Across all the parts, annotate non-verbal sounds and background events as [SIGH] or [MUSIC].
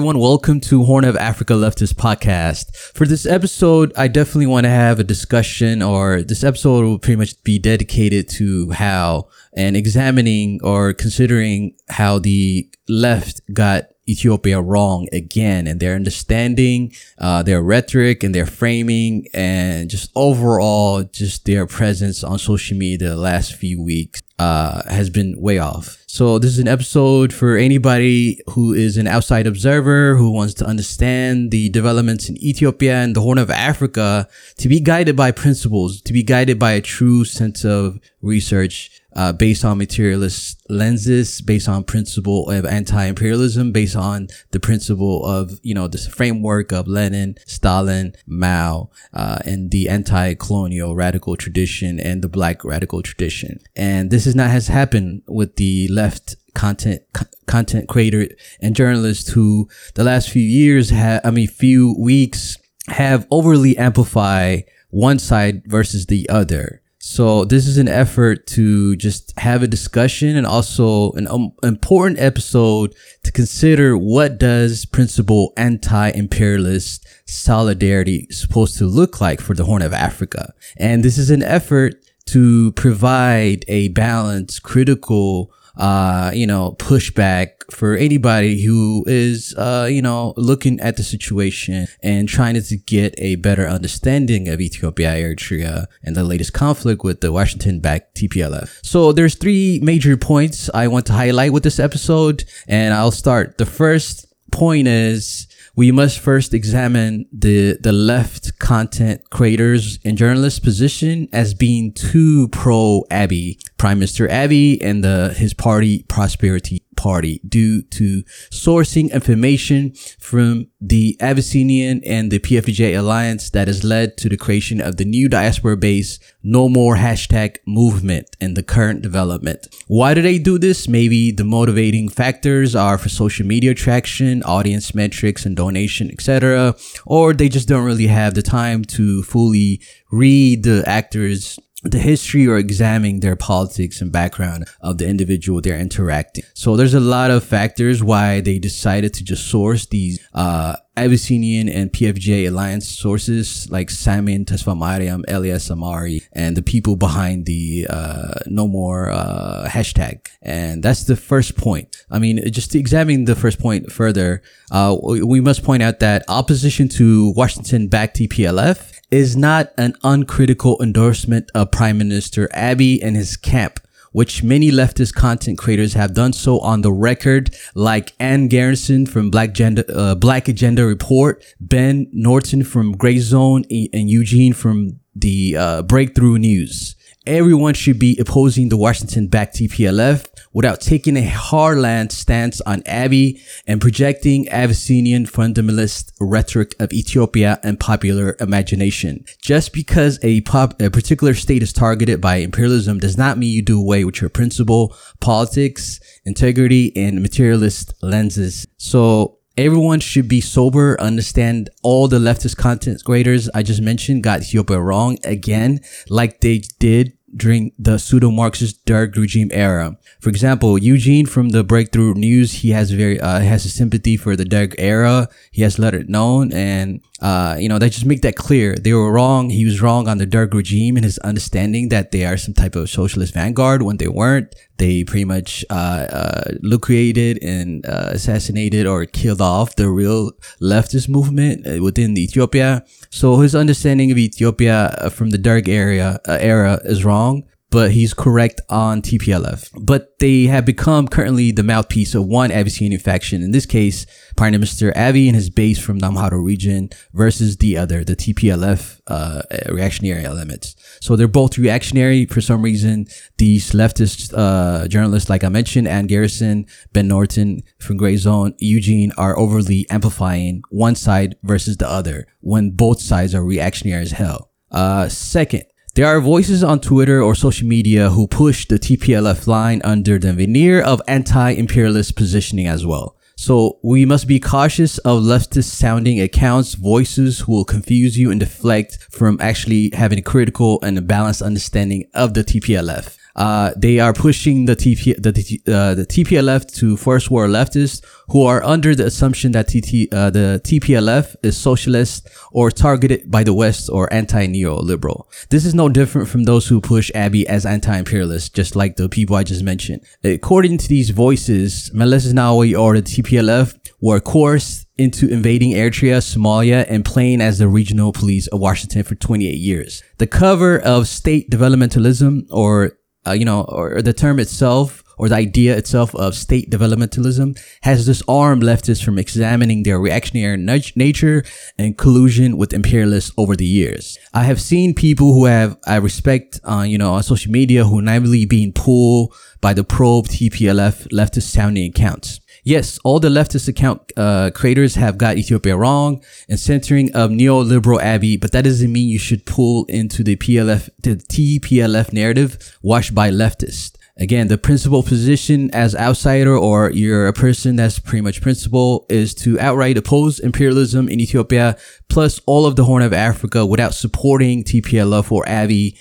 Everyone. Welcome to Horn of Africa Leftist Podcast. For this episode, I definitely want to have a discussion, or this episode will pretty much be dedicated to how and examining or considering how the left got Ethiopia wrong again and their understanding, uh, their rhetoric and their framing and just overall, just their presence on social media the last few weeks, uh, has been way off. So this is an episode for anybody who is an outside observer who wants to understand the developments in Ethiopia and the Horn of Africa to be guided by principles, to be guided by a true sense of research uh, based on materialist lenses, based on principle of anti-imperialism, based on the principle of, you know, this framework of Lenin, Stalin, Mao, uh, and the anti-colonial radical tradition and the black radical tradition. And this is not has happened with the left content content creator and journalists who the last few years have, I mean, few weeks have overly amplified one side versus the other so this is an effort to just have a discussion and also an um, important episode to consider what does principle anti-imperialist solidarity supposed to look like for the Horn of Africa. And this is an effort to provide a balanced, critical, uh, you know, pushback for anybody who is, uh, you know, looking at the situation and trying to get a better understanding of Ethiopia, Eritrea, and the latest conflict with the Washington-backed TPLF. So there's three major points I want to highlight with this episode, and I'll start. The first point is we must first examine the the left content creators and journalists position as being too pro Abiy, Prime Minister Abiy and the his party Prosperity Party due to sourcing information from the Abyssinian and the PFJ alliance that has led to the creation of the new diaspora based no more hashtag movement and the current development. Why do they do this? Maybe the motivating factors are for social media traction, audience metrics and donation, etc. Or they just don't really have the time to fully read the actors the history or examining their politics and background of the individual they're interacting. So there's a lot of factors why they decided to just source these uh, Abyssinian and PFJ alliance sources like Simon Tesfamariam, Elias Amare, and the people behind the uh, No More uh, hashtag. And that's the first point. I mean, just examine the first point further, uh, we must point out that opposition to Washington-backed TPLF is not an uncritical endorsement of Prime Minister Abiy and his camp, which many leftist content creators have done so on the record, like Ann Garrison from Black Agenda, uh, Black Agenda Report, Ben Norton from Gray Zone, and Eugene from the uh, Breakthrough News. Everyone should be opposing the Washington-backed TPLF without taking a hardland stance on Abiy and projecting Abyssinian fundamentalist rhetoric of Ethiopia and popular imagination. Just because a, pop, a particular state is targeted by imperialism does not mean you do away with your principle, politics, integrity, and materialist lenses. So everyone should be sober, understand all the leftist content creators I just mentioned got Ethiopia wrong again, like they did during the pseudo-Marxist Derg regime era. For example, Eugene from the Breakthrough News, he has very uh, has a sympathy for the Derg era. He has let it known, and uh, you know, they just make that clear. They were wrong. He was wrong on the Derg regime and his understanding that they are some type of socialist vanguard when they weren't. They pretty much uh, uh, lucrated and uh, assassinated or killed off the real leftist movement uh, within Ethiopia. So his understanding of Ethiopia from the Derg area era is wrong but he's correct on TPLF. But they have become currently the mouthpiece of one Abyssinian faction. In this case, Prime Minister Abiy and his base from Namharo region versus the other, the TPLF uh, reactionary elements. So they're both reactionary for some reason. These leftist uh, journalists, like I mentioned, Ann Garrison, Ben Norton from Gray Zone, Eugene, are overly amplifying one side versus the other when both sides are reactionary as hell. Uh, second, there are voices on Twitter or social media who push the TPLF line under the veneer of anti-imperialist positioning as well. So we must be cautious of leftist sounding accounts, voices who will confuse you and deflect from actually having a critical and a balanced understanding of the TPLF. Uh, they are pushing the TP, the, uh, the TPLF to first war leftists who are under the assumption that TT, uh, the TPLF is socialist or targeted by the West or anti-neoliberal. This is no different from those who push Abiy as anti-imperialist, just like the people I just mentioned. According to these voices, Meles Zenawi or the TPLF were coerced into invading Eritrea, Somalia, and playing as the regional police of Washington for 28 years. The cover of state developmentalism, or uh, you know, or the term itself, or the idea itself of state developmentalism, has disarmed leftists from examining their reactionary nature and collusion with imperialists over the years. I have seen people who have I respect, uh, you know, on social media who naively being pulled by the probe TPLF leftist sounding accounts. Yes, all the leftist account uh, creators have got Ethiopia wrong and centering of neoliberal Abiy, but that doesn't mean you should pull into the PLF, the TPLF narrative washed by leftists. Again, the principal position as outsider or you're a person that's pretty much principal is to outright oppose imperialism in Ethiopia plus all of the Horn of Africa without supporting TPLF or Abiy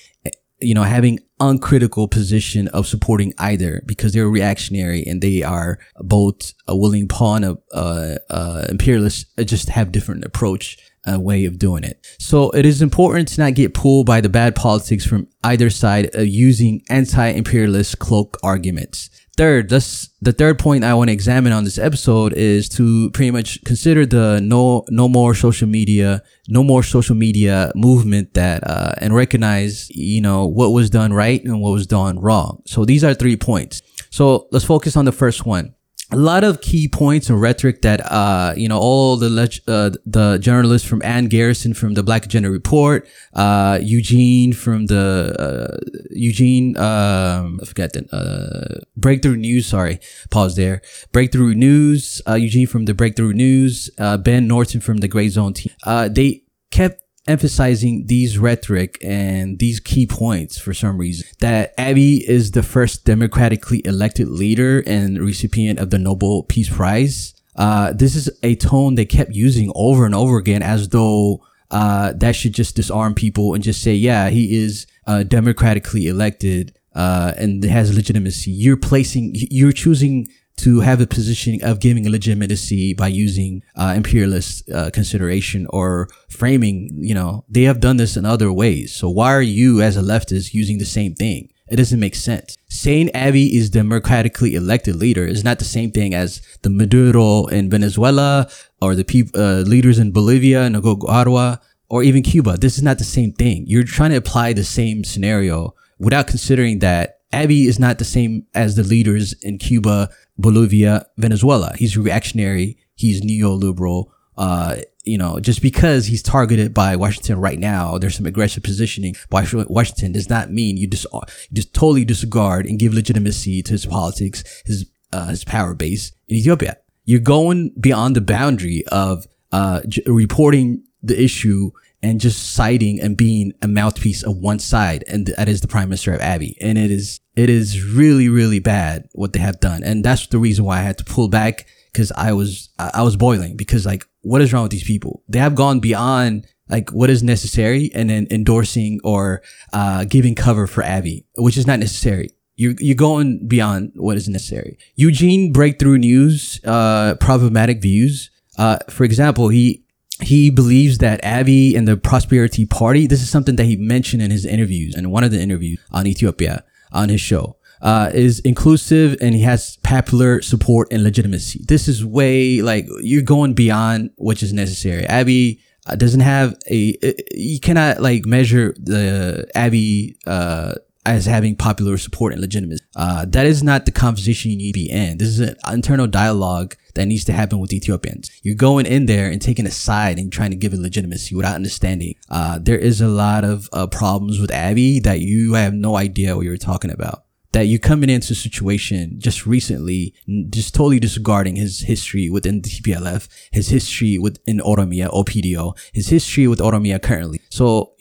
you know, having uncritical position of supporting either because they're reactionary and they are both a willing pawn of uh, uh, imperialists uh, just have different approach uh, way of doing it. So it is important to not get pulled by the bad politics from either side of using anti-imperialist cloak arguments third, that's the third point I want to examine on this episode is to pretty much consider the no no more social media, no more social media movement that uh, and recognize you know what was done right and what was done wrong. So these are three points. So let's focus on the first one a lot of key points and rhetoric that uh you know all the leg- uh, the journalists from Ann Garrison from the Black Agenda Report, uh Eugene from the uh, Eugene um I forget the uh Breakthrough News sorry pause there. Breakthrough News uh Eugene from the Breakthrough News uh Ben Norton from the Gray Zone team. Uh they kept emphasizing these rhetoric and these key points for some reason that Abiy is the first democratically elected leader and recipient of the Nobel Peace Prize. Uh, this is a tone they kept using over and over again as though uh, that should just disarm people and just say, yeah, he is uh, democratically elected uh, and has legitimacy. You're placing, you're choosing to have a position of giving legitimacy by using uh, imperialist uh, consideration or framing. You know, they have done this in other ways. So why are you, as a leftist, using the same thing? It doesn't make sense. Saying Abiy is democratically elected leader is not the same thing as the Maduro in Venezuela or the people uh, leaders in Bolivia, Nicaragua, or even Cuba. This is not the same thing. You're trying to apply the same scenario without considering that Abiy is not the same as the leaders in Cuba, Bolivia, Venezuela. He's reactionary. He's neoliberal. Uh, you know, just because he's targeted by Washington right now, there's some aggressive positioning by Washington does not mean you just, you just totally disregard and give legitimacy to his politics, his, uh, his power base in Ethiopia. You're going beyond the boundary of, uh, j- reporting the issue and just citing and being a mouthpiece of one side. And that is the prime minister of Abiy. And it is, it is really, really bad what they have done. And that's the reason why I had to pull back because I was, I was boiling because like, what is wrong with these people? They have gone beyond like what is necessary and then endorsing or, uh, giving cover for Abiy, which is not necessary. You're, you're going beyond what is necessary. Eugene Breakthrough News, uh, problematic views. Uh, for example, he, he believes that Abiy and the Prosperity Party, this is something that he mentioned in his interviews and one of the interviews on Ethiopia on his show, uh, is inclusive and he has popular support and legitimacy. This is way like you're going beyond which is necessary. Abiy uh, doesn't have a, you cannot like measure the Abiy, uh, as having popular support and legitimacy. Uh, that is not the conversation you need to be in. This is an internal dialogue that needs to happen with Ethiopians. You're going in there and taking a side and trying to give it legitimacy without understanding. Uh, there is a lot of uh, problems with Abiy that you have no idea what you're talking about. That you're coming into a situation just recently, just totally disregarding his history within the TPLF, his history within Oromia, OPDO, his history with Oromia currently. So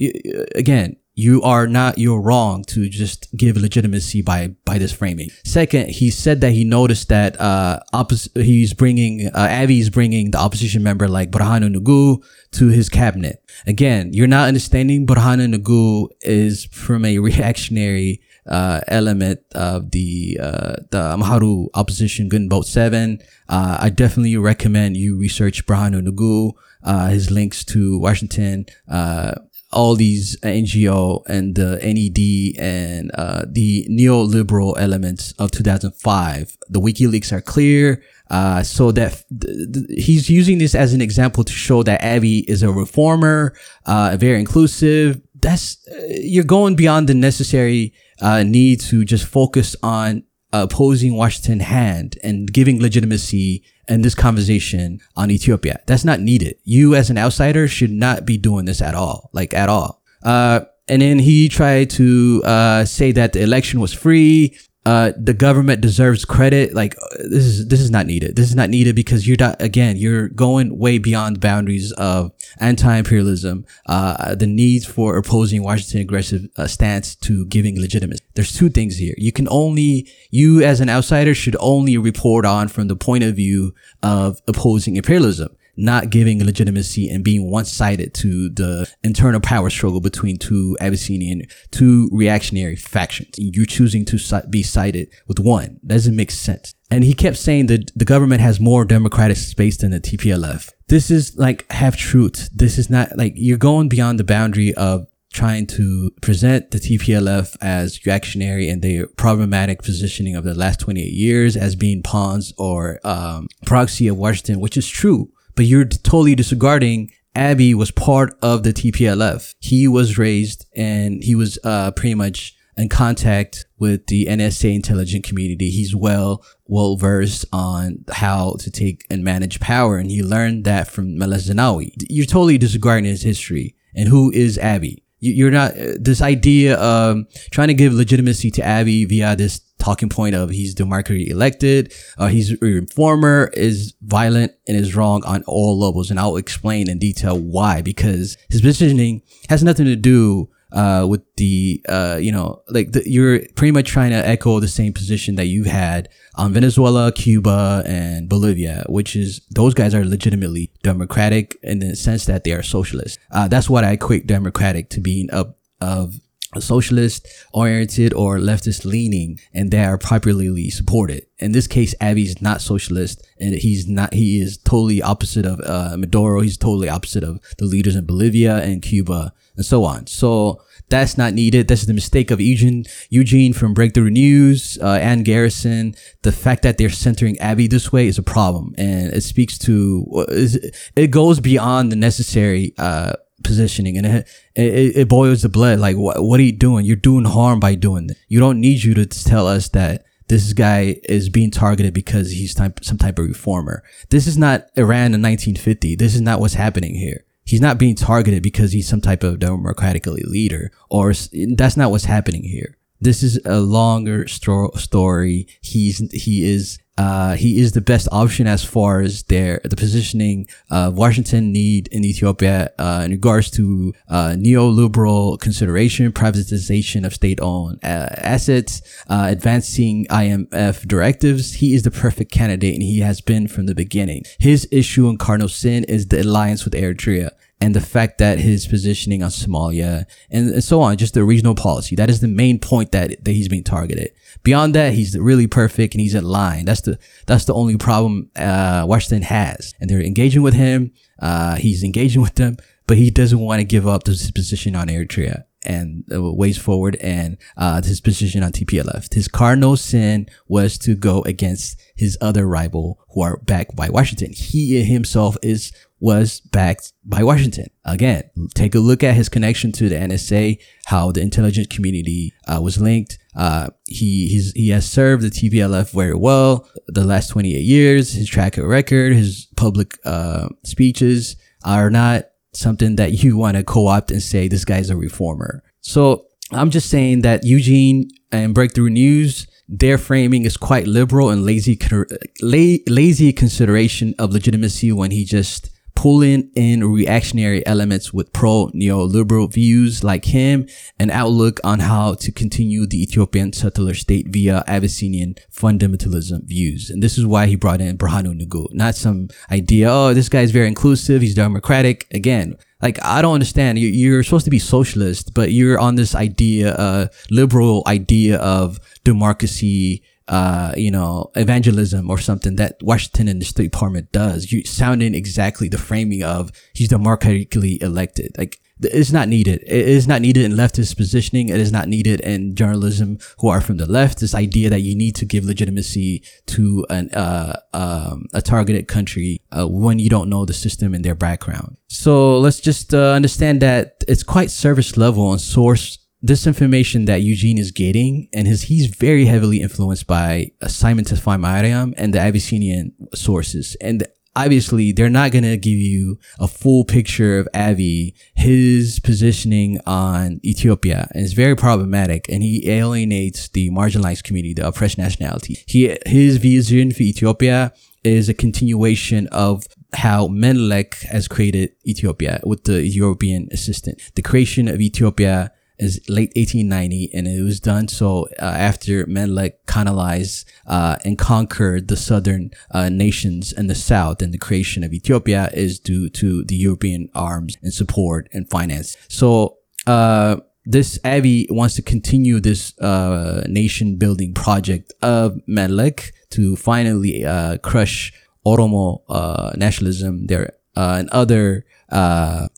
again, you are not you're wrong to just give legitimacy by by this framing second he said that he noticed that uh oppos- he's bringing uh Abiy's bringing the opposition member like Berhanu Nega to his cabinet again you're not understanding Berhanu Nega is from a [LAUGHS] reactionary uh, element of the uh, the Amhara opposition Ginbot Seven. Uh, I definitely recommend you research Berhanu Nega, uh, his links to Washington, uh, all these NGO and the NED and uh, the neoliberal elements of 2005. The WikiLeaks are clear. Uh, so that th- th- he's using this as an example to show that Abiy is a reformer, uh, very inclusive. That's uh, you're going beyond the necessary uh, need to just focus on opposing Washington hand and giving legitimacy in this conversation on Ethiopia. That's not needed. You as an outsider should not be doing this at all, like at all. Uh, and then he tried to uh, say that the election was free uh, the government deserves credit. Like uh, this is this is not needed. This is not needed because you're not again you're going way beyond the boundaries of anti-imperialism. Uh, the needs for opposing Washington aggressive uh, stance to giving legitimacy. There's two things here. You can only you as an outsider should only report on from the point of view of opposing imperialism not giving legitimacy and being one-sided to the internal power struggle between two Abyssinian, two reactionary factions. You're choosing to be sided with one. Doesn't make sense. And he kept saying that the government has more democratic space than the TPLF. This is like half truth. This is not like you're going beyond the boundary of trying to present the TPLF as reactionary and their problematic positioning of the last 28 years as being pawns or um, proxy of Washington, which is true but you're totally disregarding Abiy was part of the TPLF. He was raised and he was uh, pretty much in contact with the NSA intelligence community. He's well well versed on how to take and manage power, and he learned that from Meles Zenawi. You're totally disregarding his history and who is Abiy. You're not this idea of trying to give legitimacy to Abiy via this talking point of he's democratically elected, uh, he's a reformer, is violent and is wrong on all levels. And I'll explain in detail why, because his positioning has nothing to do uh, with the, uh, you know, like the, you're pretty much trying to echo the same position that you've had on Venezuela, Cuba, and Bolivia, which is those guys are legitimately democratic in the sense that they are socialist. Uh, that's what I equate democratic to being up of socialist oriented or leftist leaning and they are popularly supported. In this case, Abiy is not socialist and he's not, he is totally opposite of, uh, Maduro. He's totally opposite of the leaders in Bolivia and Cuba and so on. So that's not needed. That's the mistake of Eugene, Eugene from Breakthrough News, uh, Garrison. The fact that they're centering Abiy this way is a problem and it speaks to, it goes beyond the necessary, uh, positioning and it, it, it boils the blood. Like, what, what are you doing? You're doing harm by doing this. You don't need you to tell us that this guy is being targeted because he's type, some type of reformer. This is not Iran in 1950. This is not what's happening here. He's not being targeted because he's some type of democratically leader or that's not what's happening here. This is a longer sto- story. He's, he is uh, he is the best option as far as their the positioning uh, Washington need in Ethiopia uh, in regards to uh, neoliberal consideration, privatization of state-owned uh, assets, uh, advancing IMF directives. He is the perfect candidate, and he has been from the beginning. His issue in cardinal sin is the alliance with Eritrea and the fact that his positioning on Somalia and, and, so on, just the regional policy. That is the main point that, that he's being targeted. Beyond that, he's really perfect and he's in line. That's the, that's the only problem, uh, Washington has. And they're engaging with him. Uh, he's engaging with them, but he doesn't want to give up his position on Eritrea and uh, ways forward and uh, his position on TPLF. His cardinal sin was to go against his other rival who are backed by Washington. He himself is was backed by Washington. Again, take a look at his connection to the NSA, how the intelligence community uh, was linked. Uh, he he has served the TPLF very well the last 28 years. His track record, his public uh, speeches are not something that you want to co-opt and say this guy's a reformer. So I'm just saying that Eugene and Breakthrough News, their framing is quite liberal and lazy, lazy consideration of legitimacy when he just pulling in reactionary elements with pro neoliberal views like him, an outlook on how to continue the Ethiopian settler state via Abyssinian fundamentalism views. And this is why he brought in Berhanu Nega, not some idea, oh, this guy's very inclusive, he's democratic. Again, like I don't understand. You're supposed to be socialist, but you're on this idea, uh, liberal idea of democracy, uh, you know, evangelism or something that Washington and the State Department does. You sounding exactly the framing of he's democratically elected. Like it's not needed. It is not needed in leftist positioning. It is not needed in journalism who are from the left. This idea that you need to give legitimacy to an uh, um, a targeted country uh, when you don't know the system and their background. So let's just uh, understand that it's quite service level and source this information that Eugene is getting, and his he's very heavily influenced by Simon Tesfaye and the Abyssinian sources. And obviously, they're not gonna give you a full picture of Abiy, his positioning on Ethiopia, and it's very problematic. And he alienates the marginalized community, the oppressed nationality. He his vision for Ethiopia is a continuation of how Menelik has created Ethiopia with the European assistant. The creation of Ethiopia is late 1890 and it was done so uh, after Menelik colonized uh, and conquered the southern uh, nations in the south and the creation of Ethiopia is due to the European arms and support and finance. So, uh, this Abiy wants to continue this uh, nation building project of Menelik to finally uh, crush Oromo nationalism there and other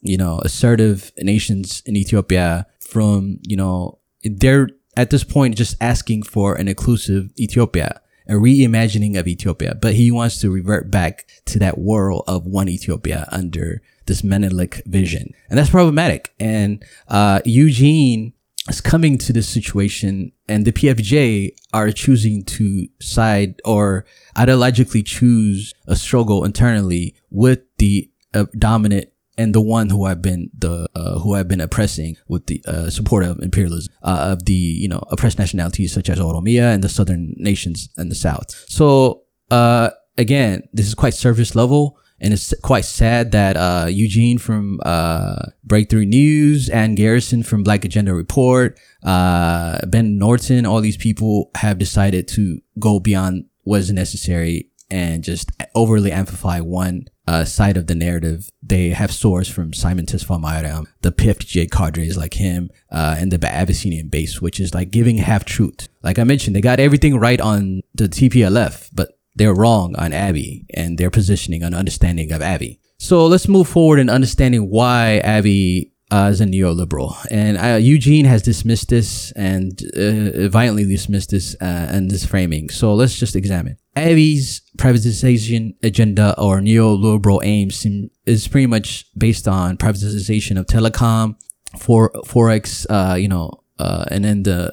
you know assertive nations in Ethiopia from, you know, they're at this point just asking for an inclusive Ethiopia, a reimagining of Ethiopia. But he wants to revert back to that world of one Ethiopia under this Menelik vision. And that's problematic. And, uh, Eugene is coming to this situation and the PFJ are choosing to side or ideologically choose a struggle internally with the uh, dominant and the one who I've been the uh, who have been oppressing with the uh, support of imperialism uh, of the you know oppressed nationalities such as Oromia and the southern nations and the south. So uh, again, this is quite surface level. And it's quite sad that uh, Eugene from uh, Breakthrough News and Garrison from Black Agenda Report, Ben Norton, all these people have decided to go beyond what is necessary and just overly amplify one uh, side of the narrative. They have source from Simon Tesfaye Mariam, the PFJ cadres like him, uh, and the Abyssinian base, which is like giving half truth. Like I mentioned, they got everything right on the TPLF, but they're wrong on Abiy and their positioning and understanding of Abiy. So let's move forward in understanding why Abiy uh, as a neoliberal. And uh, Eugene has dismissed this and uh, violently dismissed this uh, and this framing. So let's just examine. Abiy's privatization agenda or neoliberal aims is pretty much based on privatization of telecom, for forex, uh, you know, uh, and then the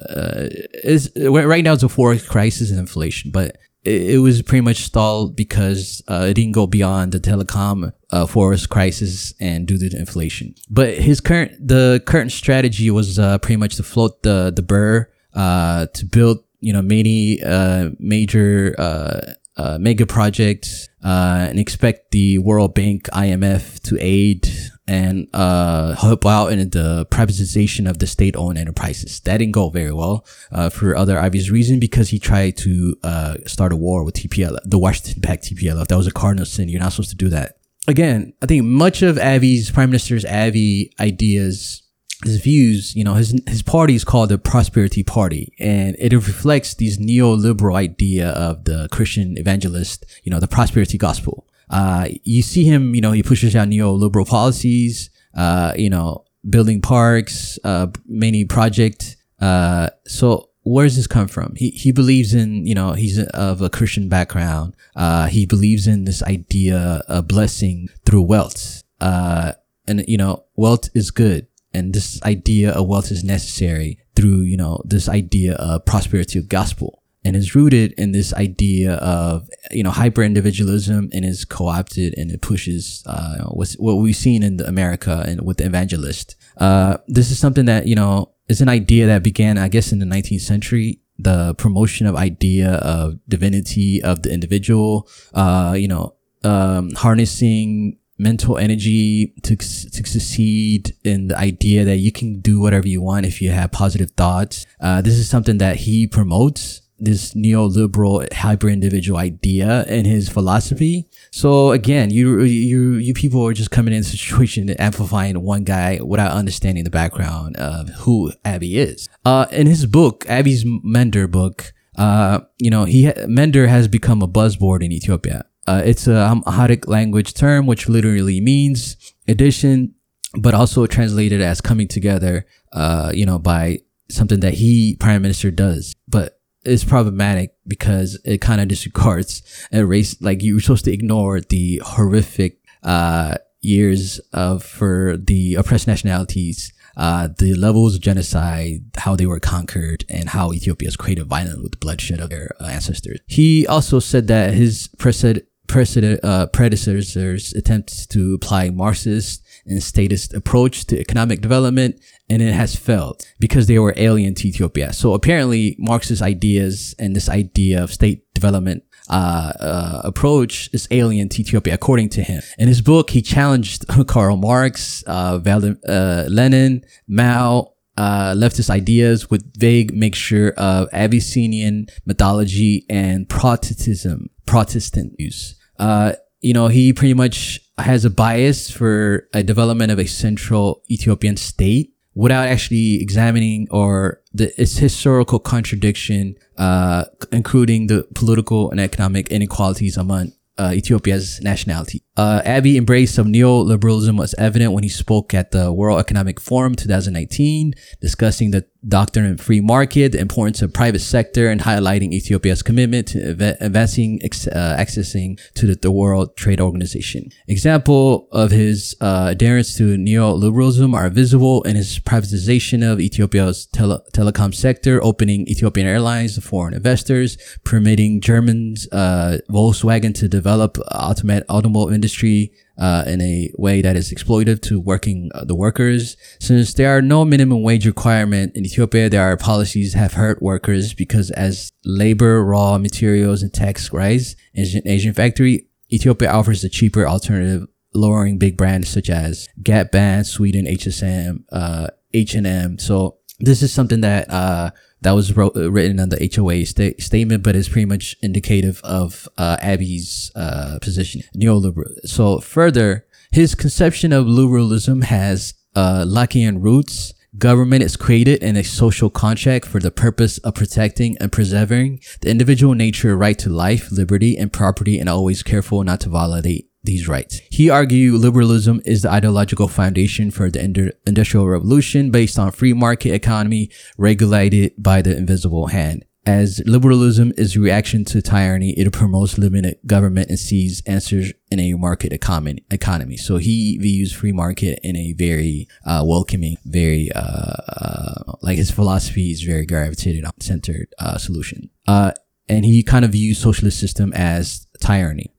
is right now it's a forex crisis and inflation, but it, was pretty much stalled because uh, it didn't go beyond the telecom uh, forex crisis and due to the inflation. But his current the current strategy was uh, pretty much to float the the birr uh, to build you know many uh, major uh, mega projects and expect the World Bank, IMF to aid and uh, help out in the privatization of the state-owned enterprises. That didn't go very well uh, for other obvious reason because he tried to uh, start a war with TPLF, the Washington-backed TPLF. That was a cardinal sin. You're not supposed to do that. Again, I think much of Abiy's Prime Minister's Abiy ideas his views, you know, his his party is called the Prosperity Party, and it reflects these neoliberal idea of the Christian evangelist, you know, the prosperity gospel. Uh, you see him, you know, he pushes out neoliberal policies, uh, you know, building parks, uh, many project. Uh, so where does this come from? He he believes in, you know, he's of a Christian background. Uh, he believes in this idea of blessing through wealth. Uh, and you know, wealth is good and this idea of wealth is necessary through you know this idea of prosperity of gospel and is rooted in this idea of you know hyper individualism and is co-opted and it pushes uh, what we've seen in America and with the evangelist. Uh, this is something that you know is an idea that began, I guess, in the 19th century. The promotion of idea of divinity of the individual, uh, you know, um, harnessing mental energy to, to succeed in the idea that you can do whatever you want if you have positive thoughts. Uh, this is something that he promotes this neoliberal hyper individual idea in his philosophy. So again, you you you people are just coming in a situation and amplifying one guy without understanding the background of who Abiy is. Uh, in his book, Abiy's Medemer book, uh, you know, he Medemer has become a buzzword in Ethiopia. Uh, it's a Amharic language term, which literally means addition, but also translated as coming together, uh, you know, by something that he, prime minister, does. But it's problematic because it kind of disregards a race, like you're supposed to ignore the horrific, uh, years of, for the oppressed nationalities uh, the levels of genocide, how they were conquered, and how Ethiopia created violence with the bloodshed of their uh, ancestors. He also said that his precedent uh, predecessors' attempts to apply Marxist and statist approach to economic development, and it has failed because they were alien to Ethiopia. So apparently, Marxist ideas and this idea of state development uh, uh, approach is alien to Ethiopia, according to him. In his book, he challenged [LAUGHS] Karl Marx, uh, uh Lenin, Mao, uh, leftist ideas with vague mixture of Abyssinian mythology and Protestantism, Protestant use. Uh, you know, he pretty much has a bias for a development of a central Ethiopian state without actually examining or the its historical contradiction, uh, including the political and economic inequalities among uh, Ethiopia's nationality. Uh, Abiy embrace of neoliberalism was evident when he spoke at the World Economic Forum 2019, discussing the doctrine of free market, the importance of private sector, and highlighting Ethiopia's commitment to investing, uh, accessing to the, the, World Trade Organization. Example of his uh, adherence to neoliberalism are visible in his privatization of Ethiopia's tele- telecom sector, opening Ethiopian Airlines to foreign investors, permitting Germans uh, Volkswagen to develop automatic automobile industry uh, in a way that is exploitative to working uh, the workers. Since there are no minimum wage requirement in Ethiopia, there are policies have hurt workers because as labor, raw materials, and tax rise in Asian factory, Ethiopia offers a cheaper alternative, lowering big brands such as Gap Band, Sweden, HSM, uh, H&M. So this is something that uh, that was wrote, uh, written on the HOA sta- statement, but it's pretty much indicative of uh, Abiy's uh, position, neoliberal. So further, his conception of liberalism has uh, Lockean roots. Government is created in a social contract for the purpose of protecting and preserving the individual nature right to life, liberty, and property, and always careful not to violate these rights. He argued liberalism is the ideological foundation for the industrial revolution based on free market economy regulated by the invisible hand. As liberalism is a reaction to tyranny, it promotes limited government and sees answers in a market economy. economy. So he views free market in a very uh, welcoming, very uh, uh, like his philosophy is very gravitated centered uh, solution. Uh, and he kind of views socialist system as tyranny.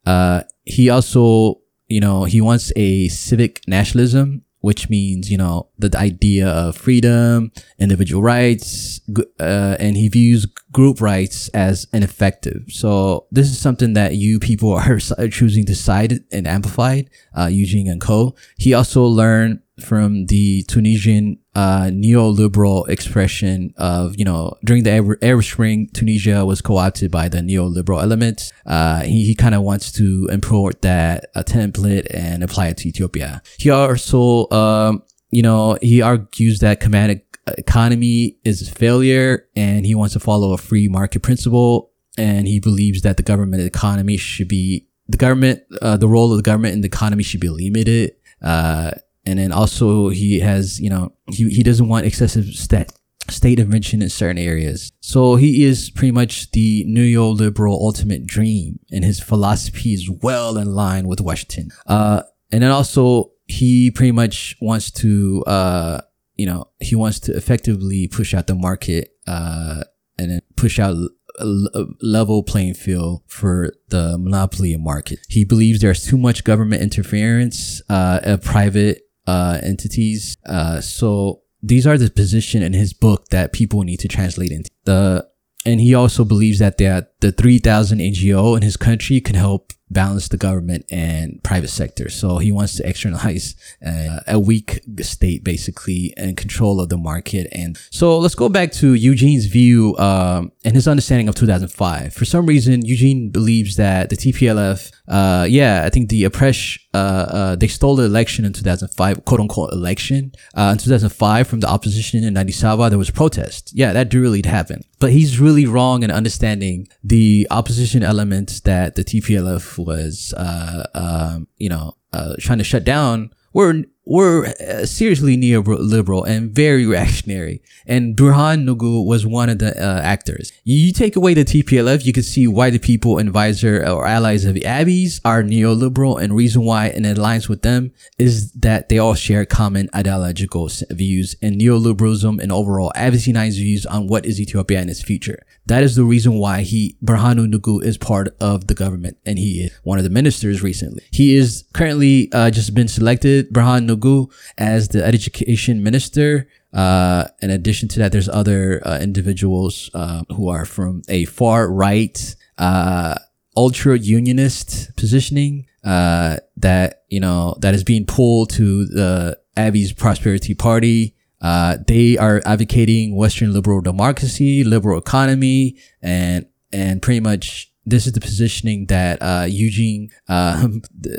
He also, you know, he wants a civic nationalism, which means, you know, the idea of freedom, individual rights, uh, and he views group rights as ineffective. So this is something that you people [LAUGHS] are choosing to side and amplify, uh, Eugene and Co. He also learned from the Tunisian uh, neoliberal expression of, you know, during the Arab, Spring, Tunisia was co-opted by the neoliberal elements. Uh, he, he kind of wants to import that a template and apply it to Ethiopia. He also, um, you know, he argues that command economy is a failure and he wants to follow a free market principle. And he believes that the government economy should be, the government, uh, the role of the government in the economy should be limited. Uh, and then also he has, you know, he, he doesn't want excessive stat, state intervention in certain areas. So he is pretty much the neoliberal ultimate dream and his philosophy is well in line with Washington. Uh, and then also he pretty much wants to, uh, you know, he wants to effectively push out the market, uh, and then push out a level playing field for the monopoly market. He believes there's too much government interference, uh, of private uh, entities. Uh, so these are the position in his book that people need to translate into the. And he also believes that that the 3,000 NGO in his country can help balance the government and private sector. So he wants to externalize uh, a weak state basically and control of the market. And so let's go back to Eugene's view um, and his understanding of 2005. For some reason, Eugene believes that the TPLF, uh, yeah, I think the oppression, uh, uh, they stole the election in 2005, quote unquote election. Uh, in 2005 from the opposition in Ababa, there was protest. Yeah, that really happen. But he's really wrong in understanding the opposition elements that the TPLF was, uh, um, you know, uh, trying to shut down were were uh, seriously neoliberal and very reactionary. And Berhanu Nega was one of the uh, actors. You take away the TPLF, you can see why the people advisor or allies of Abiys are neoliberal and reason why an alliance with them is that they all share common ideological views and neoliberalism and overall 9's views on what is Ethiopia and its future. That is the reason why he, Berhanu Nega is part of the government and he is one of the ministers recently. He is currently uh, just been selected, Berhanu Nega, as the education minister. Uh, in addition to that, there's other uh, individuals uh, who are from a far right, uh, ultra unionist positioning uh, that you know that is being pulled to the Abiy's Prosperity Party. Uh, they are advocating Western liberal democracy, liberal economy, and and pretty much this is the positioning that uh, Eugene uh,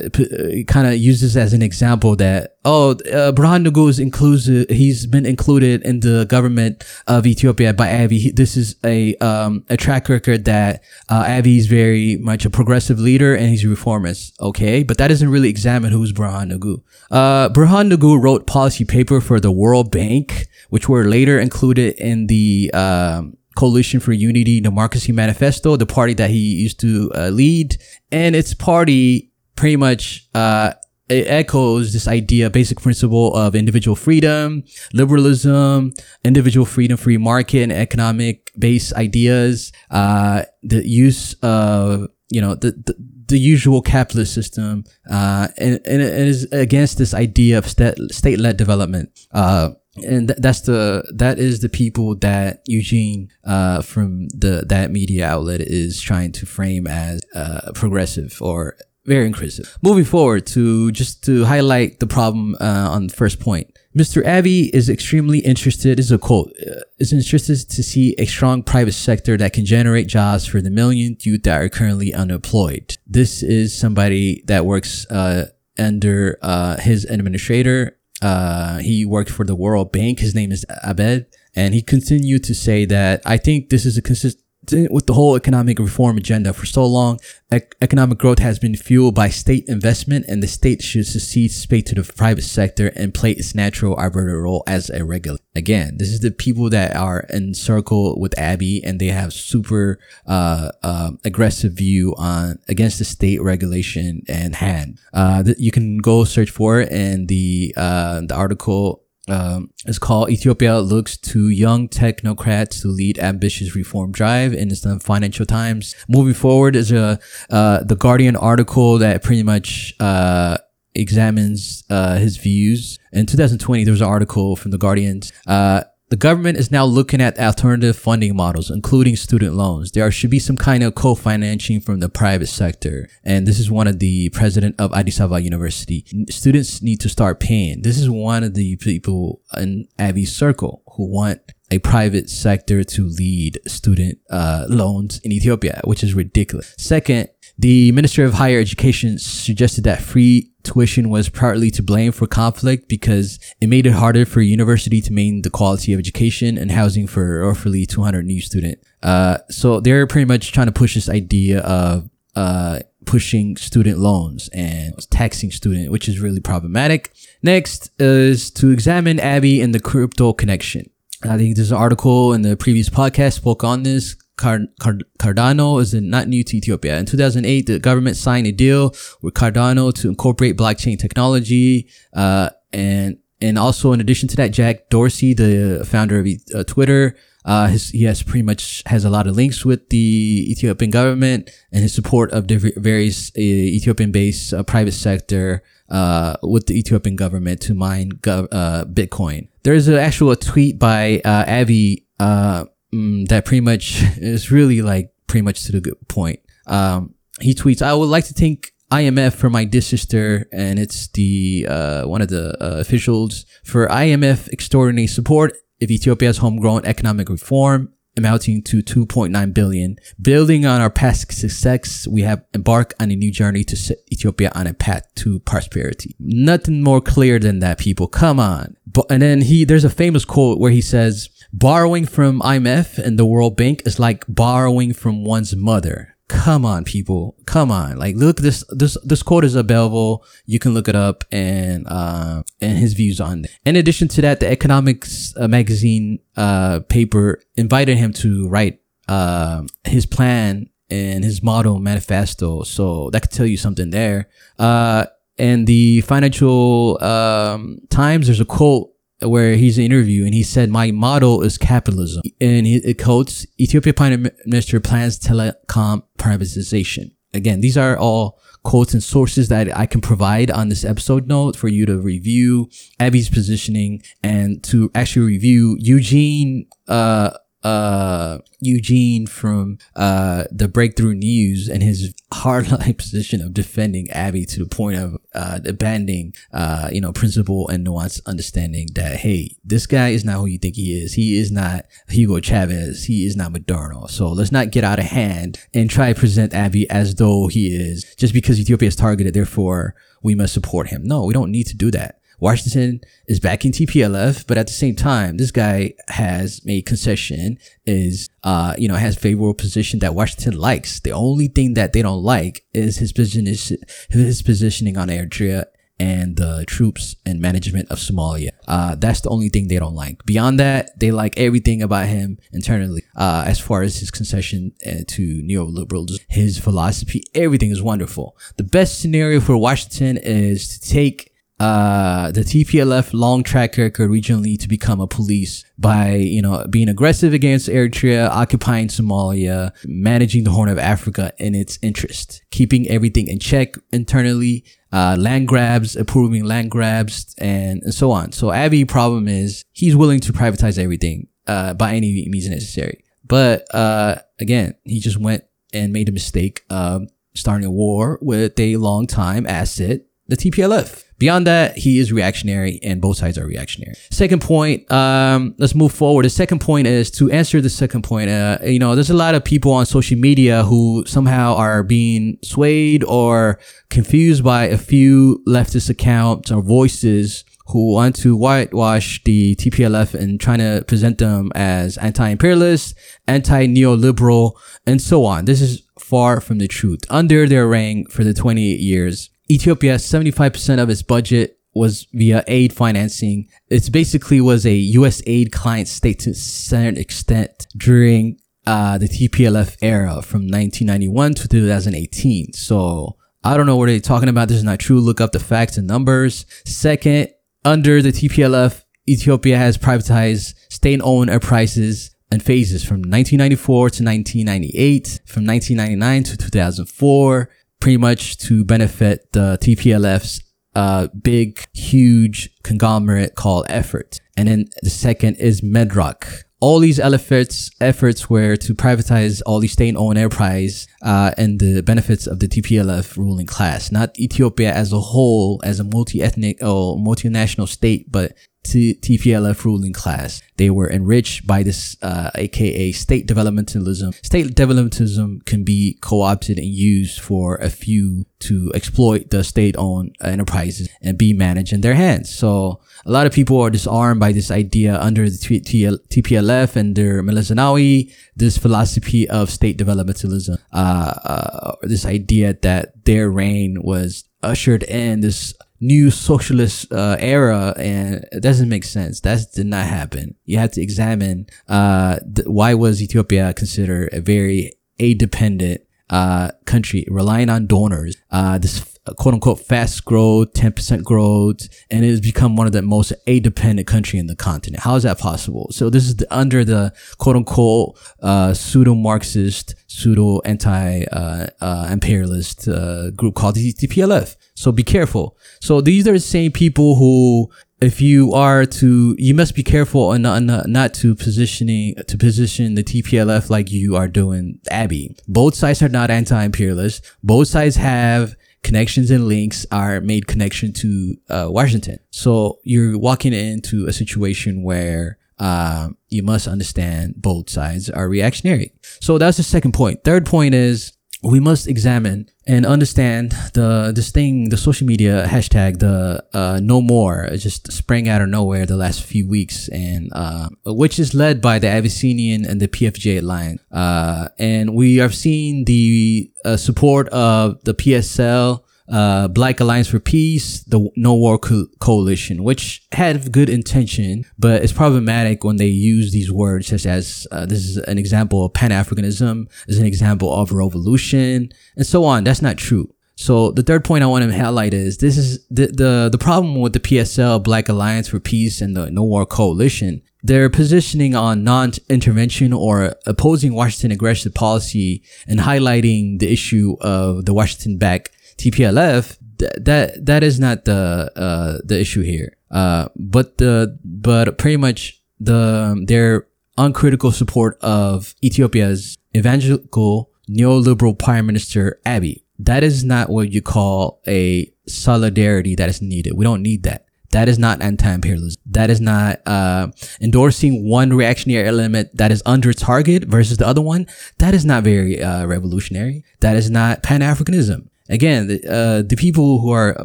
[LAUGHS] kind of uses as an example that oh uh, Berhanu Nega is inclusive he's been included in the government of Ethiopia by Abiy this is a um, a track record that uh, Abiy is very much a progressive leader and he's a reformist okay? But that doesn't really examine who's Berhanu Nega uh, Berhanu Nega wrote policy paper for the World Bank which were later included in the um, Coalition for Unity Democracy Manifesto, the party that he used to uh, lead. And its party pretty much, uh, it echoes this idea, basic principle of individual freedom, liberalism, individual freedom, free market and economic based ideas, uh, the use of, you know, the, the the usual capitalist system, uh, and, and it is against this idea of state led development. Uh, and th- that's the that is the people that Eugene uh, from the that media outlet is trying to frame as uh, progressive or very inclusive. Moving forward to just to highlight the problem uh, on the first point. Mr. Abiy is extremely interested, is a quote, uh, is interested to see a strong private sector that can generate jobs for the million youth that are currently unemployed. This is somebody that works uh, under uh, his administrator uh, he worked for the World Bank. His name is Abed. And he continued to say that I think this is a consistent with the whole economic reform agenda for so long, ec- economic growth has been fueled by state investment, and the state should succeed space to the private sector and play its natural arbiter role as a regulator. Again, this is the people that are in circle with Abiy, and they have super uh, uh, aggressive view on against the state regulation and hand. Uh, th- you can go search for it in the uh, the article um, it's called Ethiopia looks to young technocrats to lead ambitious reform drive, and it's the Financial Times. Moving forward is a uh, the Guardian article that pretty much uh, examines uh, his views. In 2020, there was an article from the Guardians uh, the government is now looking at alternative funding models, including student loans. There should be some kind of co-financing from the private sector. And this is one of the president of Addis Ababa University. Students need to start paying. This is one of the people in Abiy's circle who want a private sector to lead student uh, loans in Ethiopia, which is ridiculous. Second, the Minister of Higher Education suggested that free tuition was partly to blame for conflict because it made it harder for a university to maintain the quality of education and housing for roughly 200 new students. Uh, so they're pretty much trying to push this idea of uh, pushing student loans and taxing student, which is really problematic. Next is to examine Abiy and the crypto connection. I think there's an article in the previous podcast spoke on this. Cardano is not new to Ethiopia. In 2008, the government signed a deal with Cardano to incorporate blockchain technology. Uh, and, and also in addition to that, Jack Dorsey, the founder of uh, Twitter, uh, his, he has pretty much has a lot of links with the Ethiopian government and his support of various uh, Ethiopian based uh, private sector, uh, with the Ethiopian government to mine gov- uh, Bitcoin. There's an actual tweet by, uh, Abiy, uh, mm, that pretty much [LAUGHS] is really like pretty much to the good point. Um, he tweets, I would like to thank IMF for my dear sister, and it's the uh, one of the uh, officials for IMF extraordinary support of Ethiopia's homegrown economic reform amounting to 2.9 billion. Building on our past success, we have embarked on a new journey to set Ethiopia on a path to prosperity. Nothing more clear than that, people. Come on. But, and then he, there's a famous quote where he says, borrowing from IMF and the World Bank is like borrowing from one's mother. Come on people. Come on. Like look this this this quote is a available. You can look it up and uh and his views on it. In addition to that the economics uh, magazine uh paper invited him to write uh his plan and his model manifesto. So that could tell you something there. Uh and the financial um times there's a quote where he's in an interview and he said, my model is capitalism. And he, it quotes, Ethiopia Prime Minister plans telecom privatization. Again, these are all quotes and sources that I can provide on this episode note for you to review Abiy's positioning and to actually review Eugene, uh, uh, Eugene from uh, the Breakthrough News and his hardline [LAUGHS] position of defending Abiy to the point of uh, abandoning, uh, you know, principle and nuanced understanding that hey, this guy is not who you think he is. He is not Hugo Chavez. He is not Maduro. So let's not get out of hand and try to present Abiy as though he is just because Ethiopia is targeted. Therefore, we must support him. No, we don't need to do that. Washington is backing TPLF, but at the same time, this guy has made concession, is, uh, you know, has favorable position that Washington likes. The only thing that they don't like is his position is his positioning on Eritrea and the troops and management of Somalia. Uh, that's the only thing they don't like. Beyond that, they like everything about him internally. Uh, as far as his concession uh, to neoliberals, his philosophy, everything is wonderful. The best scenario for Washington is to take uh, the TPLF long track record regionally to become a police by, you know, being aggressive against Eritrea, occupying Somalia, managing the Horn of Africa in its interest, keeping everything in check internally, uh, land grabs, approving land grabs, and, and so on. So Abiy problem is he's willing to privatize everything, uh, by any means necessary. But, uh, again, he just went and made a mistake, of starting a war with a long time asset, the TPLF. Beyond that, he is reactionary and both sides are reactionary. Second point, um, let's move forward. The second point is to answer the second point. Uh, you know, there's a lot of people on social media who somehow are being swayed or confused by a few leftist accounts or voices who want to whitewash the TPLF and trying to present them as anti-imperialist, anti-neoliberal, and so on. This is far from the truth. Under their reign for the 28 years, Ethiopia, 75% of its budget was via aid financing. It basically was a U.S. aid client state to a certain extent during uh, the TPLF era from 1991 to 2018. So I don't know what they're talking about. This is not true. Look up the facts and numbers. Second, under the TPLF, Ethiopia has privatized state-owned enterprises and phases from 1994 to 1998, from 1999 to 2004, pretty much to benefit the TPLF's uh, big, huge conglomerate called Effort. And then the second is Medrock. All these efforts, efforts were to privatize all these state-owned enterprise, uh, and the benefits of the TPLF ruling class, not Ethiopia as a whole, as a multi-ethnic or multinational state, but T- TPLF ruling class. They were enriched by this, uh, aka state developmentalism. State developmentalism can be co-opted and used for a few to exploit the state-owned enterprises and be managed in their hands. So a lot of people are disarmed by this idea under the T- T- TPLF and their Meles Zenawi, this philosophy of state developmentalism, uh, uh, this idea that their reign was ushered in this new socialist uh, era and it doesn't make sense. That did not happen. You have to examine uh, th- why was ethiopia considered a very aid dependent uh, country relying on donors? Uh, this quote unquote fast growth 10% growth and it has become one of the most aid dependent country in the continent how is that possible so this is the, under the quote unquote uh, pseudo marxist pseudo anti uh, uh, imperialist uh, group called the TPLF. So be careful. So these are the same people who if you are to, you must be careful and not, not, not to positioning, to position the TPLF like you are doing Abiy. Both sides are not anti-imperialist. Both sides have connections and links are made connection to uh, Washington. So you're walking into a situation where uh, you must understand both sides are reactionary. So that's the second point. Third point is we must examine and understand the this thing, the social media hashtag, the uh, no more, just sprang out of nowhere the last few weeks, and uh, which is led by the Abyssinian and the PFJ alliance. Uh, and we have seen the uh, support of the PSL uh, Black Alliance for Peace, the No War Co- Coalition, which had good intention, but it's problematic when they use these words such as uh, this is an example of Pan Africanism, is an example of revolution, and so on. That's not true. So the third point I want to highlight is this is the, the, the problem with the PSL, Black Alliance for Peace and the No War Coalition. They're positioning on non-intervention or opposing Washington aggressive policy and highlighting the issue of the Washington back TPLF, th- that that is not the uh, the issue here. Uh, but the but pretty much the their uncritical support of Ethiopia's evangelical neoliberal prime minister Abiy. That is not what you call a solidarity that is needed. We don't need that. That is not anti-imperialism. That is not uh, endorsing one reactionary element that is under target versus the other one. That is not very uh, revolutionary. That is not Pan-Africanism again, the, uh, the people who are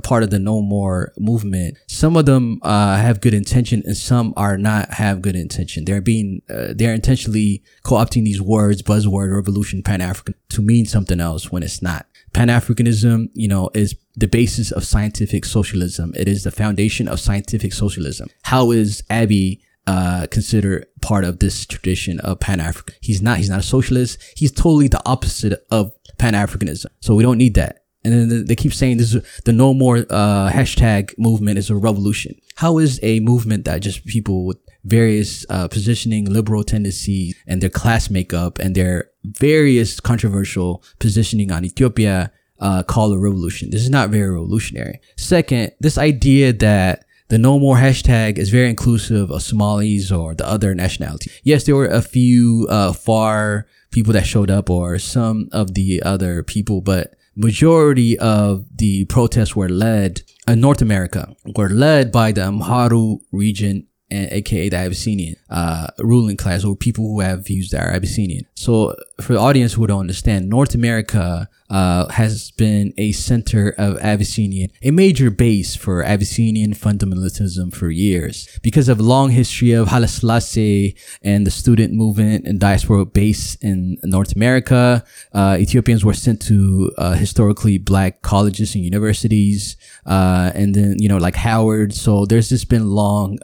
part of the No More movement, some of them uh, have good intention and some are not have good intention. They're being, uh, they're intentionally co-opting these words, buzzword, revolution, Pan-African, to mean something else when it's not. Pan-Africanism, you know, is the basis of scientific socialism. It is the foundation of scientific socialism. How is Abiy uh, considered part of this tradition of Pan African. He's not. He's not a socialist. He's totally the opposite of Pan Africanism. So we don't need that. And then they keep saying this is the no more uh, hashtag movement is a revolution. How is a movement that just people with various uh, positioning, liberal tendencies, and their class makeup and their various controversial positioning on Ethiopia uh, call a revolution? This is not very revolutionary. Second, this idea that the no more hashtag is very inclusive of Somalis or the other nationalities. Yes, there were a few uh, far people that showed up or some of the other people, but majority of the protests were led in uh, North America, were led by the Amhara region and aka the Abyssinian uh, ruling class or people who have views that are Abyssinian. So for the audience who don't understand, North America uh, has been a center of Abyssinian, a major base for Abyssinian fundamentalism for years because of long history of Haile Selassie and the student movement and diaspora base in North America. Uh, Ethiopians were sent to uh, historically black colleges and universities, uh, and then you know like Howard. So there's just been long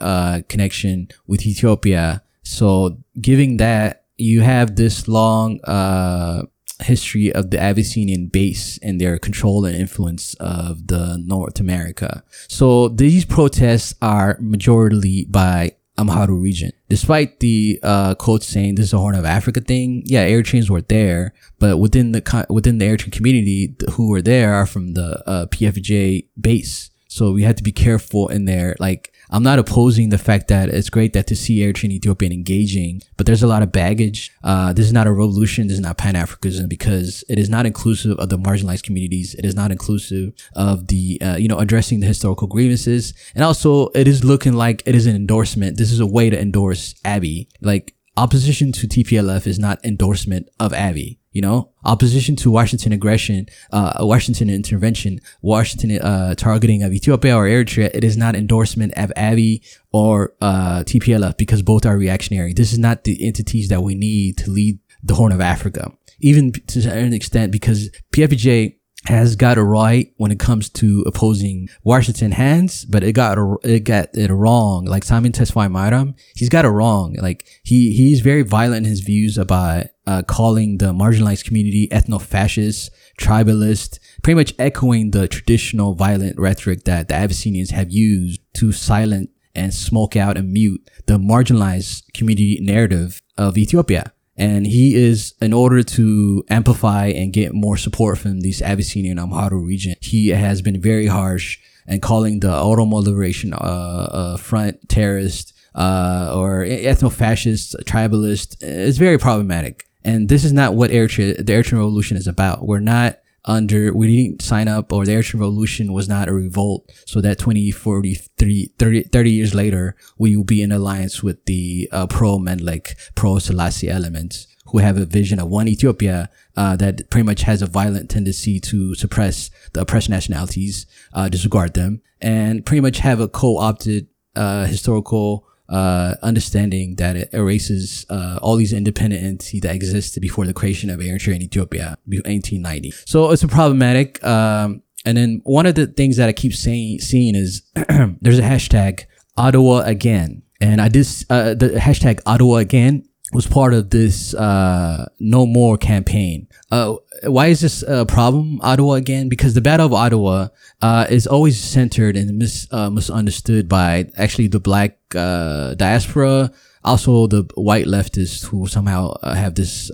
connection with Ethiopia. So giving that you have this long uh, history of the Abyssinian base and their control and influence of the North America. So these protests are majorly by Amhara region. Despite the uh, quote saying this is a Horn of Africa thing, yeah, Eritreans were there, but within the within the Eritrean community, who were there are from the uh, PFJ base. So we had to be careful in there, like I'm not opposing the fact that it's great that to see Eritrea and Ethiopia engaging, but there's a lot of baggage. Uh, this is not a revolution. This is not Pan Africanism because it is not inclusive of the marginalized communities. It is not inclusive of the, uh, you know, addressing the historical grievances. And also it is looking like it is an endorsement. This is a way to endorse Abiy. Like opposition to TPLF is not endorsement of Abiy. You know, opposition to Washington aggression, uh, Washington intervention, Washington uh, targeting of Ethiopia or Eritrea, it is not endorsement of Abiy or uh, TPLF because both are reactionary. This is not the entities that we need to lead the Horn of Africa, even to an extent because PFJ has got it right when it comes to opposing Washington hands, but it got it got it wrong. Like Simon Tesfamariam, he's got it wrong. Like he he's very violent in his views about uh, calling the marginalized community ethno-fascist, tribalist, pretty much echoing the traditional violent rhetoric that the Abyssinians have used to silence and smoke out and mute the marginalized community narrative of Ethiopia. And he is, in order to amplify and get more support from these Abyssinian Amhara region, he has been very harsh and calling the Oromo Liberation uh, uh, Front terrorist uh, or ethno-fascist, tribalist. It's very problematic. And this is not what Eritrea, the Eritrean Revolution is about. We're not under, we didn't sign up or the Eritrean Revolution was not a revolt. So that 20, 40, 30, 30 years later, we will be in alliance with the uh, pro-Menelik, pro-Selassie elements who have a vision of one Ethiopia uh, that pretty much has a violent tendency to suppress the oppressed nationalities, uh, disregard them, and pretty much have a co-opted uh, historical uh, understanding that it erases uh, all these independent entities that existed before the creation of Eritrea and Ethiopia, 1890. So it's a problematic. Um, and then one of the things that I keep saying, seeing is [CLEARS THROAT] there's a hashtag Adwa again, and I just uh, the hashtag Adwa again was part of this uh, no more campaign. Uh, why is this a problem, Adwa again? Because the Battle of Adwa uh, is always centered and mis- uh, misunderstood by actually the black uh, diaspora, also the white leftists who somehow uh, have this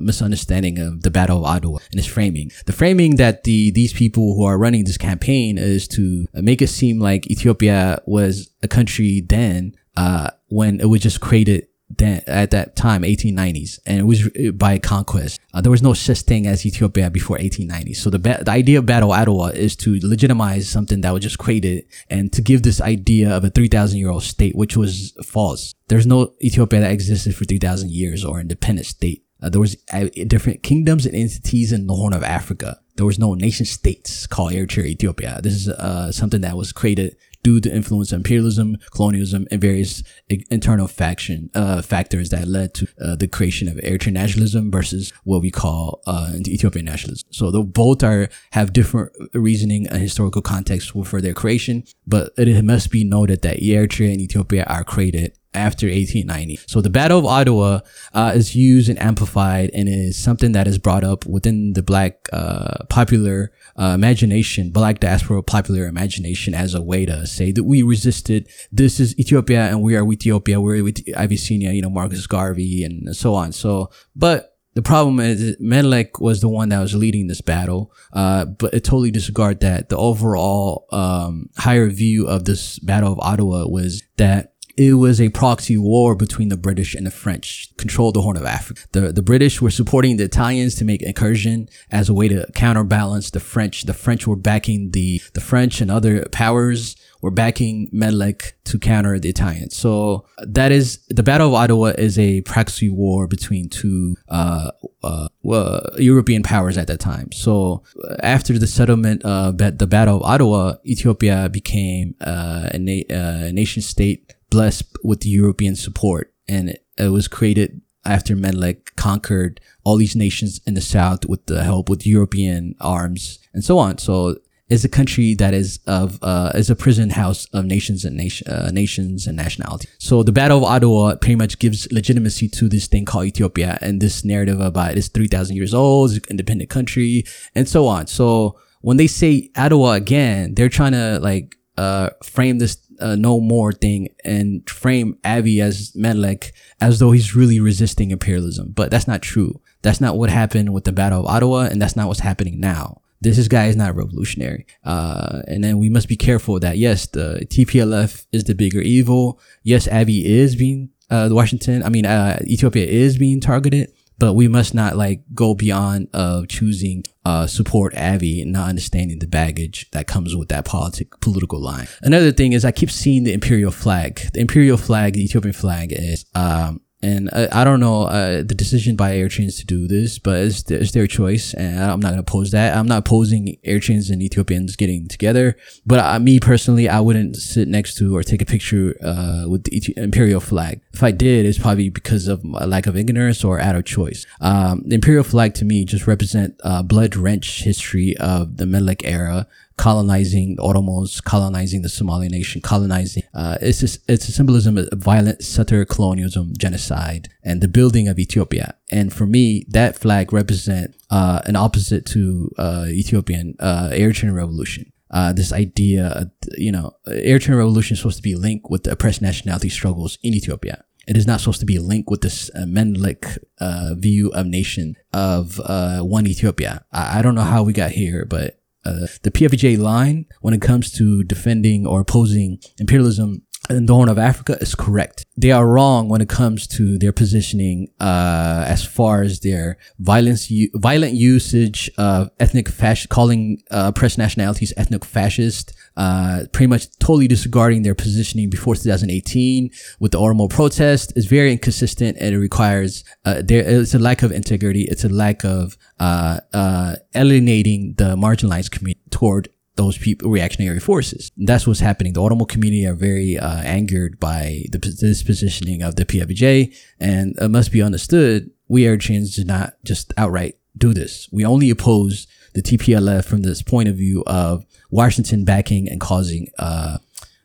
misunderstanding of the Battle of Adwa and its framing. The framing that the these people who are running this campaign is to make it seem like Ethiopia was a country then when it was just created then at that time 1890s and it was uh, by conquest. Uh, there was no such thing as ethiopia before 1890s so the, ba- the idea of battle adwa is to legitimize something that was just created and to give this idea of a 3000 year old state which was false. There's no ethiopia that existed for 3000 years or independent state. Uh, there was uh, different kingdoms and entities in the horn of africa. There was no nation states called eritrea ethiopia. This is uh, something that was created due to influence of imperialism, colonialism, and various internal faction uh, factors that led to uh, the creation of Eritrean nationalism versus what we call uh, Ethiopian nationalism. So the both are have different reasoning and historical context for their creation, but it must be noted that Eritrea and Ethiopia are created after 1890. So the Battle of Adwa uh, is used and amplified and is something that is brought up within the black uh, popular uh, imagination, black diaspora popular imagination as a way to say that we resisted. This is Ethiopia and we are with Ethiopia. We're with Abyssinia, you know, Marcus Garvey and so on. So, but the problem is Menelik was the one that was leading this battle, uh, but it totally disregard that the overall um, higher view of this Battle of Adwa was that it was a proxy war between the British and the French, controlled the Horn of Africa. The, the British were supporting the Italians to make incursion as a way to counterbalance the French. The French were backing the, the French and other powers were backing Menelik to counter the Italians. So that is, the Battle of Adwa is a proxy war between two, uh, uh, well, European powers at that time. So after the settlement of the Battle of Adwa, Ethiopia became, uh, a, na- uh, a nation state blessed with the European support. And it, it was created after Menelik conquered all these nations in the south with the help with European arms and so on. So it's a country that is of uh, is a prison house of nations and nation uh, nations and nationality. So the Battle of Adwa pretty much gives legitimacy to this thing called Ethiopia and this narrative about it's three thousand years old, independent country, and so on. So when they say Adwa again, they're trying to like uh, frame this uh, no more thing and frame Abiy as Menelik as though he's really resisting imperialism. But that's not true. That's not what happened with the Battle of Adwa, and that's not what's happening now. This, this guy is not revolutionary. Uh, and then we must be careful that yes, the TPLF is the bigger evil. Yes, Abiy is being, uh, Washington, I mean, uh, Ethiopia is being targeted but we must not like go beyond of choosing uh support Abiy and not understanding the baggage that comes with that politic political line. Another thing is I keep seeing the imperial flag. The imperial flag, the Ethiopian flag is um and uh, I don't know uh, the decision by Eritreans to do this, but it's, it's their choice, and I'm not to oppose that. I'm not opposing Eritreans and Ethiopians getting together, but uh, me personally, I wouldn't sit next to or take a picture uh, with the imperial flag. If I did, it's probably because of a lack of ignorance or out of choice. Um, the imperial flag to me just represent uh, blood wrench history of the Menelik era colonizing the Oromos, colonizing the Somali nation, colonizing. Uh, it's just, it's a symbolism of violent settler colonialism, genocide, and the building of Ethiopia. And for me, that flag represent uh, an opposite to uh, Ethiopian uh, Eritrean revolution. Uh, this idea, you know, Eritrean revolution is supposed to be linked with the oppressed nationality struggles in Ethiopia. It is not supposed to be linked with this uh, Menelik uh, view of nation of uh, one Ethiopia. I, I don't know how we got here, but uh, the PFJ line when it comes to defending or opposing imperialism in the Horn of Africa is correct. They are wrong when it comes to their positioning uh, as far as their violence, u- violent usage of ethnic fascist, calling uh, oppressed nationalities ethnic fascist, uh, pretty much totally disregarding their positioning before 2018 with the Oromo protest is very inconsistent and it requires, uh, It's a lack of integrity. It's a lack of, uh, uh, alienating the marginalized community toward those people, reactionary forces. That's what's happening. The Oromo community are very uh, angered by the this positioning of the PFJ, and it must be understood we Air Eritreans do not just outright do this. We only oppose the TPLF from this point of view of Washington backing and causing uh,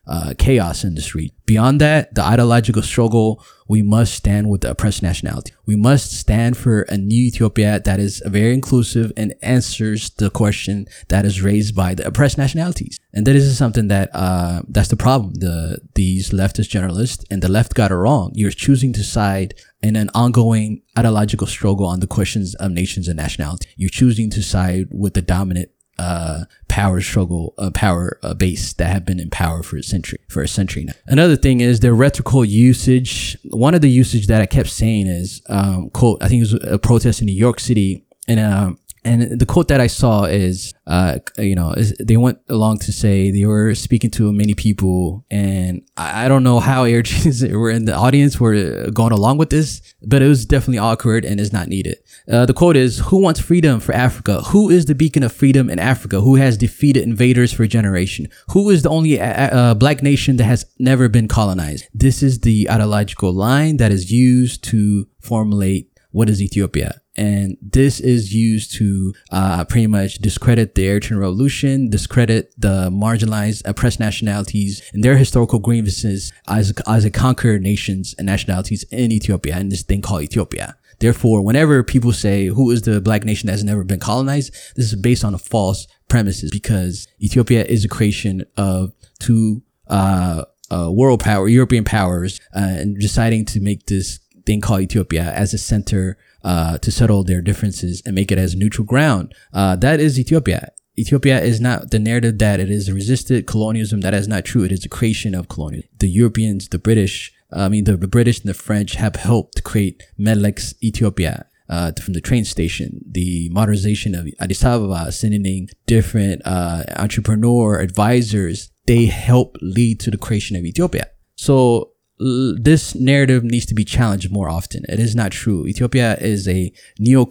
uh, chaos in the street. Beyond that, the ideological struggle, we must stand with the oppressed nationality. We must stand for a new Ethiopia that is very inclusive and answers the question that is raised by the oppressed nationalities. And that is something that, uh, that's the problem. The, these leftist generalists and the left got it wrong. You're choosing to side in an ongoing ideological struggle on the questions of nations and nationality. You're choosing to side with the dominant uh, power struggle, uh, power uh, base that have been in power for a century, for a century now. Another thing is their rhetorical usage. One of the usage that I kept saying is, um, quote, I think it was a protest in New York City and, um, and the quote that I saw is, uh, you know, is, they went along to say they were speaking to many people, and I, I don't know how Eritreans [LAUGHS] were in the audience were going along with this, but it was definitely awkward and is not needed. Uh, the quote is, "Who wants freedom for Africa? Who is the beacon of freedom in Africa? Who has defeated invaders for a generation? Who is the only uh, uh black nation that has never been colonized?" This is the ideological line that is used to formulate what is Ethiopia and this is used to uh, pretty much discredit the Eritrean Revolution, discredit the marginalized, oppressed nationalities and their historical grievances as, as a conquered nations and nationalities in Ethiopia in this thing called Ethiopia. Therefore, whenever people say, who is the black nation that has never been colonized? This is based on a false premises because Ethiopia is a creation of two, uh, uh, world power, European powers, uh, and deciding to make this thing called Ethiopia as a center uh, to settle their differences and make it as neutral ground. Uh, that is Ethiopia. Ethiopia is not the narrative that it is resisted colonialism. That is not true. It is a creation of colonialism. The Europeans, the British, uh, I mean, the, the British and the French have helped create Menelik's Ethiopia. Uh, from the train station, the modernization of Addis Ababa, sending different uh, entrepreneur advisors, they help lead to the creation of Ethiopia. So this narrative needs to be challenged more often. It is not true. Ethiopia is a neo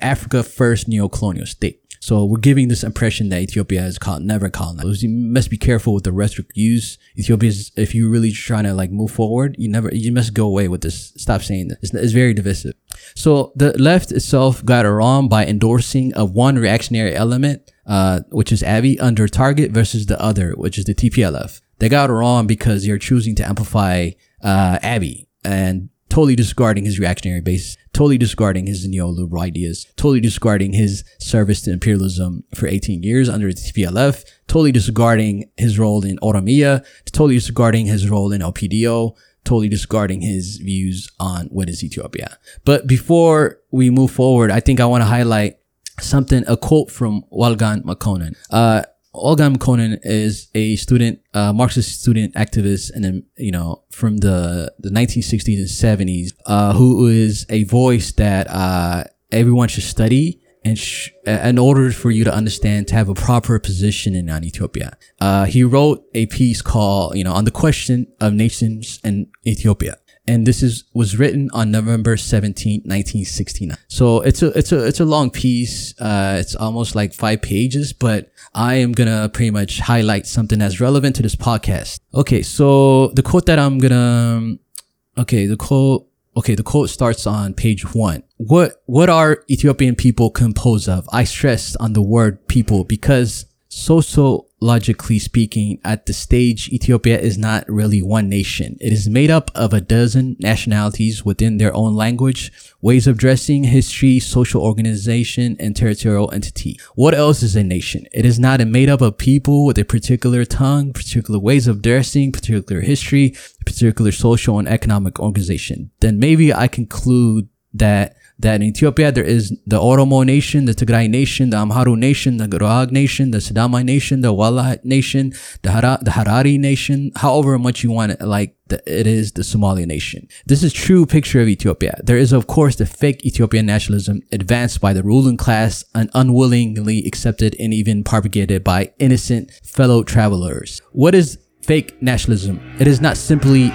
Africa first neo-colonial state. So we're giving this impression that Ethiopia is never colonized. You must be careful with the rhetoric use. Ethiopia is, if you're really trying to like move forward, you never, you must go away with this. Stop saying this. It's, it's very divisive. So the left itself got it wrong by endorsing of one reactionary element, uh, which is Abiy under target versus the other, which is the TPLF. They got it wrong because you're choosing to amplify uh, Abiy and totally discarding his reactionary base, totally discarding his neoliberal ideas, totally discarding his service to imperialism for 18 years under the TPLF, totally discarding his role in Oromia, totally discarding his role in OPDO, totally discarding his views on what is Ethiopia. But before we move forward, I think I want to highlight something, a quote from Walleligne Makonnen. Uh, Walleligne Makonnen is a student, uh, Marxist student activist, and you know from the the 1960s and 70s, uh, who is a voice that uh, everyone should study. And sh- in order for you to understand, to have a proper position in Ethiopia, uh, he wrote a piece called, you know, on the question of nations in Ethiopia and this is was written on November 17, 1969. So it's a it's a it's a long piece. Uh, it's almost like five pages, but I am gonna pretty much highlight something that's relevant to this podcast. Okay, so the quote that I'm gonna okay the quote okay the quote starts on page one. What what are Ethiopian people composed of? I stress on the word people because social logically speaking, at the stage, Ethiopia is not really one nation. It is made up of a dozen nationalities within their own language, ways of dressing, history, social organization, and territorial entity. What else is a nation? It is not a made up of people with a particular tongue, particular ways of dressing, particular history, particular social and economic organization. Then maybe I conclude that that in Ethiopia there is the Oromo nation, the Tigray nation, the Amhara nation, the Garag nation, the Sidama nation, the Wala nation, the, Hara, the Harari nation, however much you want it, like the, it is the Somali nation. This is true picture of Ethiopia. There is of course the fake Ethiopian nationalism advanced by the ruling class and unwillingly accepted and even propagated by innocent fellow travelers. What is fake nationalism? It is not simply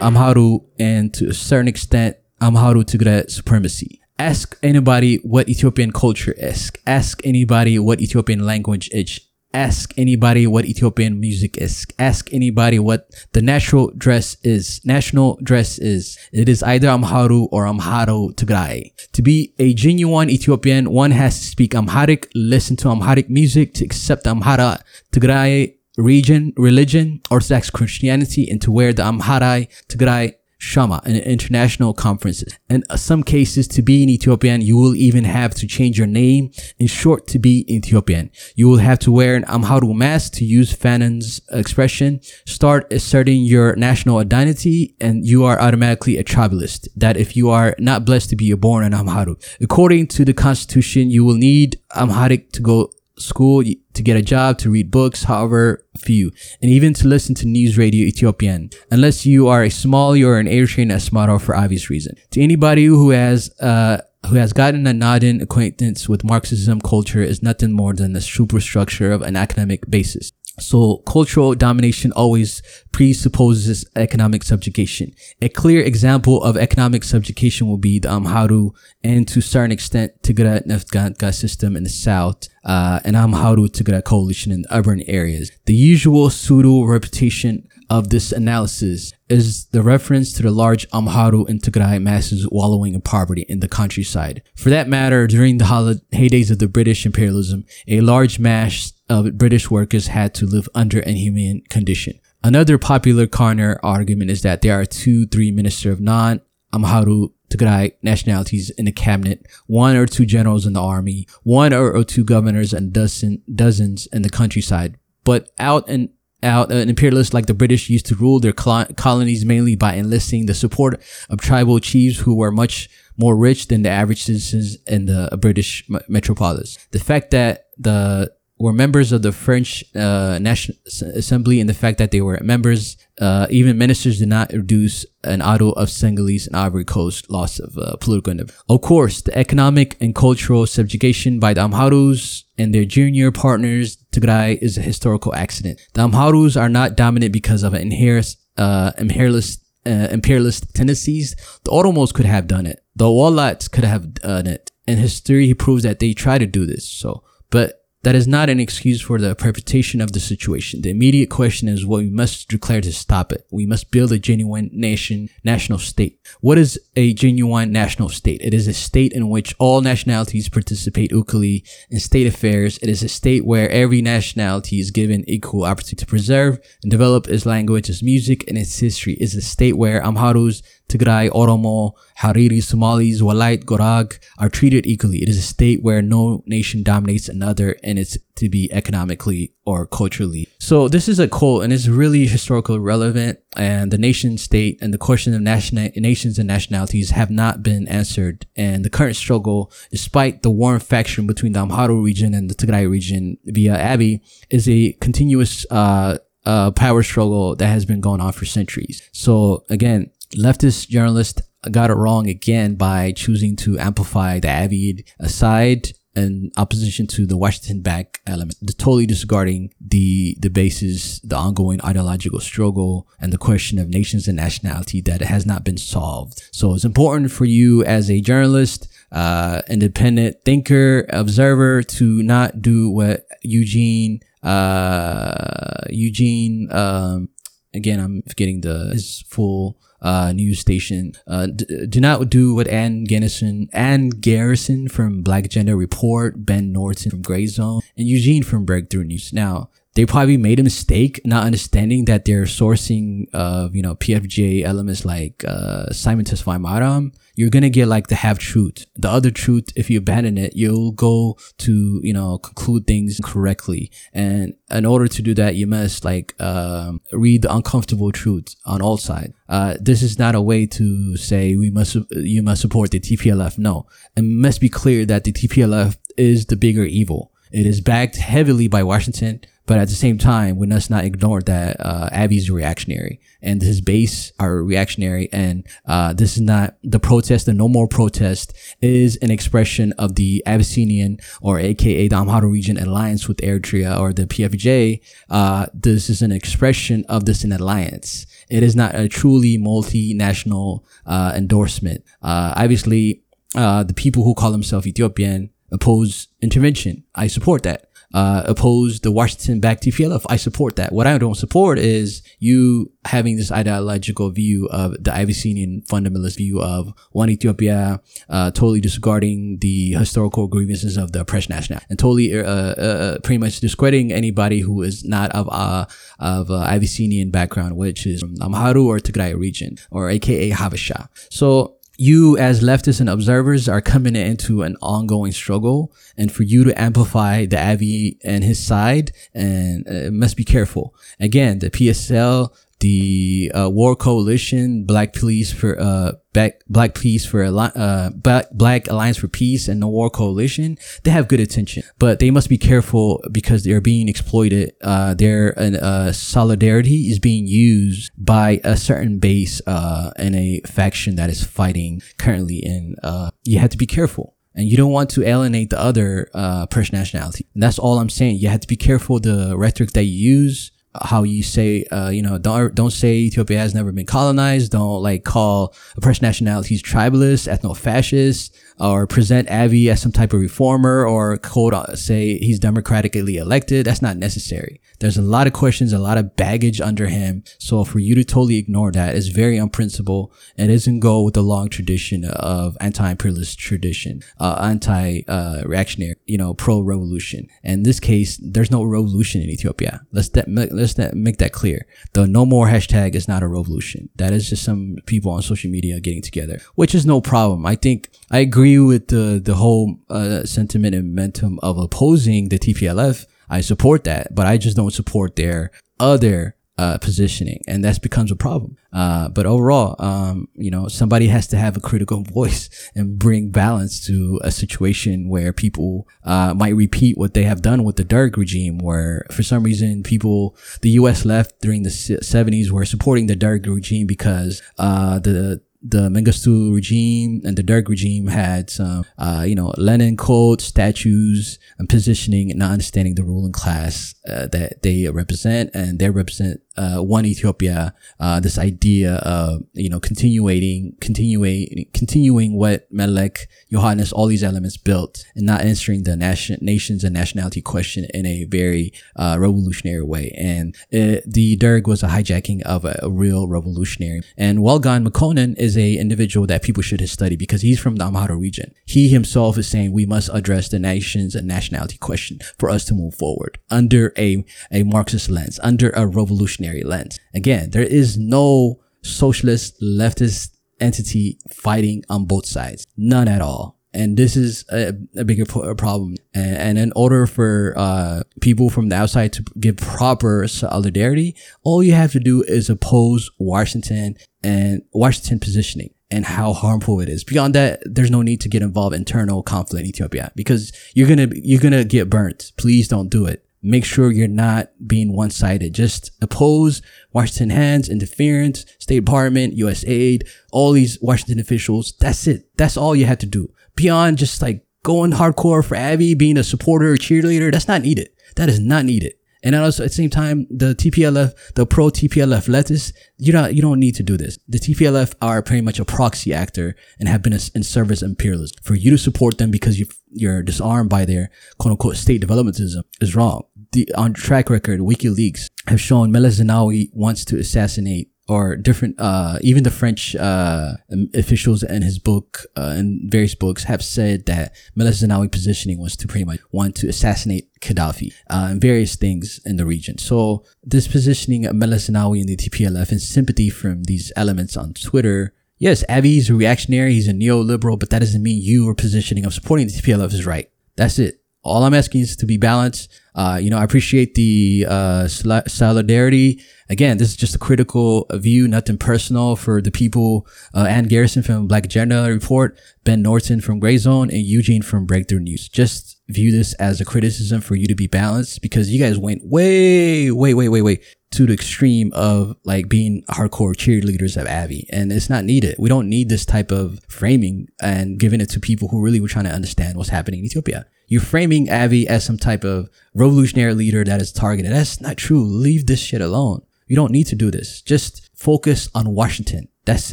Amhara and to a certain extent Amhara Tigray supremacy. Ask anybody what Ethiopian culture is. Ask anybody what Ethiopian language is. Ask anybody what Ethiopian music is. Ask anybody what the natural dress is. National dress is. It is either Amhara or Amhara Tigray. To be a genuine Ethiopian, one has to speak Amharic, listen to Amharic music, to accept Amhara Tigray region, religion, Orthodox Christianity, and to wear the Amhara Tigray shamma in international conferences. In some cases, to be an Ethiopian, you will even have to change your name. In short, to be Ethiopian, you will have to wear an Amhara mask to use Fanon's expression. Start asserting your national identity, and you are automatically a tribalist. That if you are not blessed to be born an Amhara, according to the constitution, you will need Amharic to go school, to get a job, to read books, however few, and even to listen to news radio Ethiopian, unless you are a Somali or an Eritrean Asmara for obvious reason. To anybody who has, uh, who has gotten a nodding acquaintance with Marxism culture is nothing more than the superstructure of an academic basis. So cultural domination always presupposes economic subjugation. A clear example of economic subjugation will be the Amhara and to a certain extent Tigray Neftganka system in the south, uh, and Amhara Tigray coalition in urban areas. The usual pseudo reputation of this analysis is the reference to the large Amhara and Tigray masses wallowing in poverty in the countryside. For that matter, during the heydays of the British imperialism, a large mass of British workers had to live under inhuman condition. Another popular counter argument is that there are two, three ministers of non-Amhara Tigray nationalities in the cabinet, one or two generals in the army, one or, or two governors and dozen, dozens in the countryside. But out in out uh, an imperialist like the British used to rule their colonies mainly by enlisting the support of tribal chiefs who were much more rich than the average citizens in the British metropolis. The fact that the were members of the French uh, National Assembly and the fact that they were members, uh, even ministers did not reduce an auto of Senegalese and Ivory Coast loss of uh, political independence. Of course, the economic and cultural subjugation by the Amharas and their junior partners, Tigray, is a historical accident. The Amharas are not dominant because of an inherent, uh, imperialist, uh, imperialist tendencies. The Oromos could have done it. The Wallats could have done it. And history he proves that they try to do this. So, but that is not an excuse for the perpetuation of the situation. The immediate question is what we must declare to stop it. We must build a genuine nation, national state. What is a genuine national state? It is a state in which all nationalities participate equally in state affairs. It is a state where every nationality is given equal opportunity to preserve and develop its language, its music, and its history. It is a state where Amharas, Tigray, Oromo, Hariri, Somalis, Walait, Gorag are treated equally. It is a state where no nation dominates another and it's to be economically or culturally. So this is a quote and it's really historically relevant and the nation state and the question of national nations and nationalities have not been answered. And the current struggle, despite the warm faction between the Amhara region and the Tigray region via Abiy, is a continuous, uh, uh, power struggle that has been going on for centuries. So again, leftist journalist got it wrong again by choosing to amplify the Avid side in opposition to the Washington back element, totally disregarding the the basis, the ongoing ideological struggle, and the question of nations and nationality that has not been solved. So it's important for you as a journalist, uh, independent thinker, observer, to not do what Eugene, uh, Eugene, um, again, I'm forgetting the his full uh, news station. Uh, d- do not do what Ann Garrison, Ann Garrison from Black Agenda Report, Ben Norton from Gray Zone, and Eugene from Breakthrough News. Now, they probably made a mistake not understanding that they're sourcing of you know PFJ elements like uh, Simon Tesfaye you're gonna get like the half truth. The other truth, if you abandon it, you'll go to you know conclude things correctly. And in order to do that, you must like um, read the uncomfortable truth on all sides. Uh, this is not a way to say we must you must support the TPLF. No, it must be clear that the TPLF is the bigger evil. It is backed heavily by Washington, but at the same time, we must not ignore that uh, Abiy's reactionary and his base are reactionary. And uh, this is not the protest, the no more protest is an expression of the Abyssinian or AKA the Amhara region alliance with Eritrea or the PFJ. Uh, this is an expression of this an alliance. It is not a truly multinational uh, endorsement. Uh, obviously, uh, the people who call themselves Ethiopian oppose intervention. I support that. Uh, oppose the Washington backed TPLF. I support that. What I don't support is you having this ideological view of the Abyssinian fundamentalist view of one Ethiopia, uh, totally disregarding the historical grievances of the oppressed national and totally, uh, uh, uh, pretty much discrediting anybody who is not of, uh, of uh, Abyssinian background, which is from Amhara or Tigray region or AKA Habasha. So, you as leftists and observers are coming into an ongoing struggle and for you to amplify the Abiy and his side and uh, must be careful. Again, the PSL the uh, War Coalition, Black Police for uh, Black Black Peace for uh, Black Black Alliance for Peace, and the War Coalition, they have good intention, but they must be careful because they're being exploited. Uh, their uh, solidarity is being used by a certain base uh, and a faction that is fighting currently, and uh, you have to be careful and you don't want to alienate the other uh, person nationality. And that's all I'm saying. You have to be careful the rhetoric that you use how you say, uh, you know, don't don't say Ethiopia has never been colonized. Don't like call oppressed nationalities tribalist, ethno-fascist, or present Abiy as some type of reformer, or quote uh, say he's democratically elected. That's not necessary. There's a lot of questions, a lot of baggage under him. So for you to totally ignore that is very unprincipled and doesn't go with the long tradition of anti-imperialist tradition, uh, anti-reactionary, uh, you know, pro-revolution. In this case, there's no revolution in Ethiopia. Let's let's make that clear. The no more hashtag is not a revolution. That is just some people on social media getting together, which is no problem. I think I agree with the the whole uh, sentiment and momentum of opposing the TPLF I support that, but I just don't support their other uh, positioning, and that becomes a problem. Uh, but overall, um, you know, somebody has to have a critical [LAUGHS] voice and bring balance to a situation where people uh, might repeat what they have done with the Derg regime, where for some reason people, the U.S. left during the 70s were supporting the Derg regime because uh, the the Mengistu regime and the Derg regime had some, uh, you know, Lenin quotes, statues, and positioning and not understanding the ruling class uh, that they represent, and they represent uh, one Ethiopia, uh, this idea of, you know, continuing, continuing, continuing what Meles, Yohannes, all these elements built and not answering the nation, nations and nationality question in a very, uh, revolutionary way. And it, the Derg was a hijacking of a, a real revolutionary. And Walleligne Makonnen is a individual that people should study because he's from the Amhara region. He himself is saying we must address the nations and nationality question for us to move forward under a, a Marxist lens, under a revolutionary lens. Again, there is no socialist leftist entity fighting on both sides. None at all. And this is a, a bigger problem. And, and, in order for uh, people from the outside to give proper solidarity, all you have to do is oppose Washington and Washington positioning and how harmful it is. Beyond that, there's no need to get involved in internal conflict in Ethiopia because you're gonna you're gonna get burnt. Please don't do it make sure you're not being one-sided. Just oppose Washington hands, interference, State Department, USAID, all these Washington officials. That's it. That's all you have to do. Beyond just like going hardcore for Abiy, being a supporter, cheerleader, that's not needed. That is not needed. And also at the same time, the TPLF, the pro TPLF leftists, you don't, you don't need to do this. The TPLF are pretty much a proxy actor and have been in service imperialism. For you to support them because you, you're disarmed by their quote unquote state developmentism is wrong. The, on track record, WikiLeaks have shown Meles Zenawi wants to assassinate or different, uh, even the French uh, officials in his book, uh, in various books, have said that Meles Zenawi positioning was to pretty much want to assassinate Gaddafi uh, and various things in the region. So this positioning of Meles Zenawi and the TPLF and sympathy from these elements on Twitter Yes, Abiy a reactionary, he's a neoliberal, but that doesn't mean you are positioning of supporting the TPLF is right. That's it. All I'm asking is to be balanced. Uh, you know, I appreciate the uh, solidarity. Again, this is just a critical view, nothing personal for the people. Uh, Ann Garrison from Black Agenda Report, Ben Norton from Gray Zone, and Eugene from Breakthrough News. Just view this as a criticism for you to be balanced because you guys went way, way, way, way, way to the extreme of like being hardcore cheerleaders of Abiy. And it's not needed. We don't need this type of framing and giving it to people who really were trying to understand what's happening in Ethiopia. You're framing Abiy as some type of revolutionary leader that is targeted. That's not true. Leave this shit alone. You don't need to do this. Just focus on Washington. That's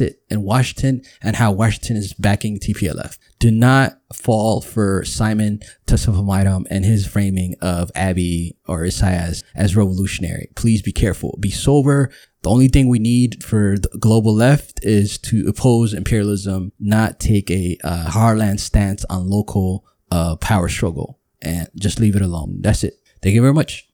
it. And Washington and how Washington is backing TPLF. Do not fall for Simon Tesfamariam and his framing of Abiy or Isaias as revolutionary. Please be careful. Be sober. The only thing we need for the global left is to oppose imperialism, not take a uh, hardland stance on local uh, power struggle and just leave it alone. That's it. Thank you very much.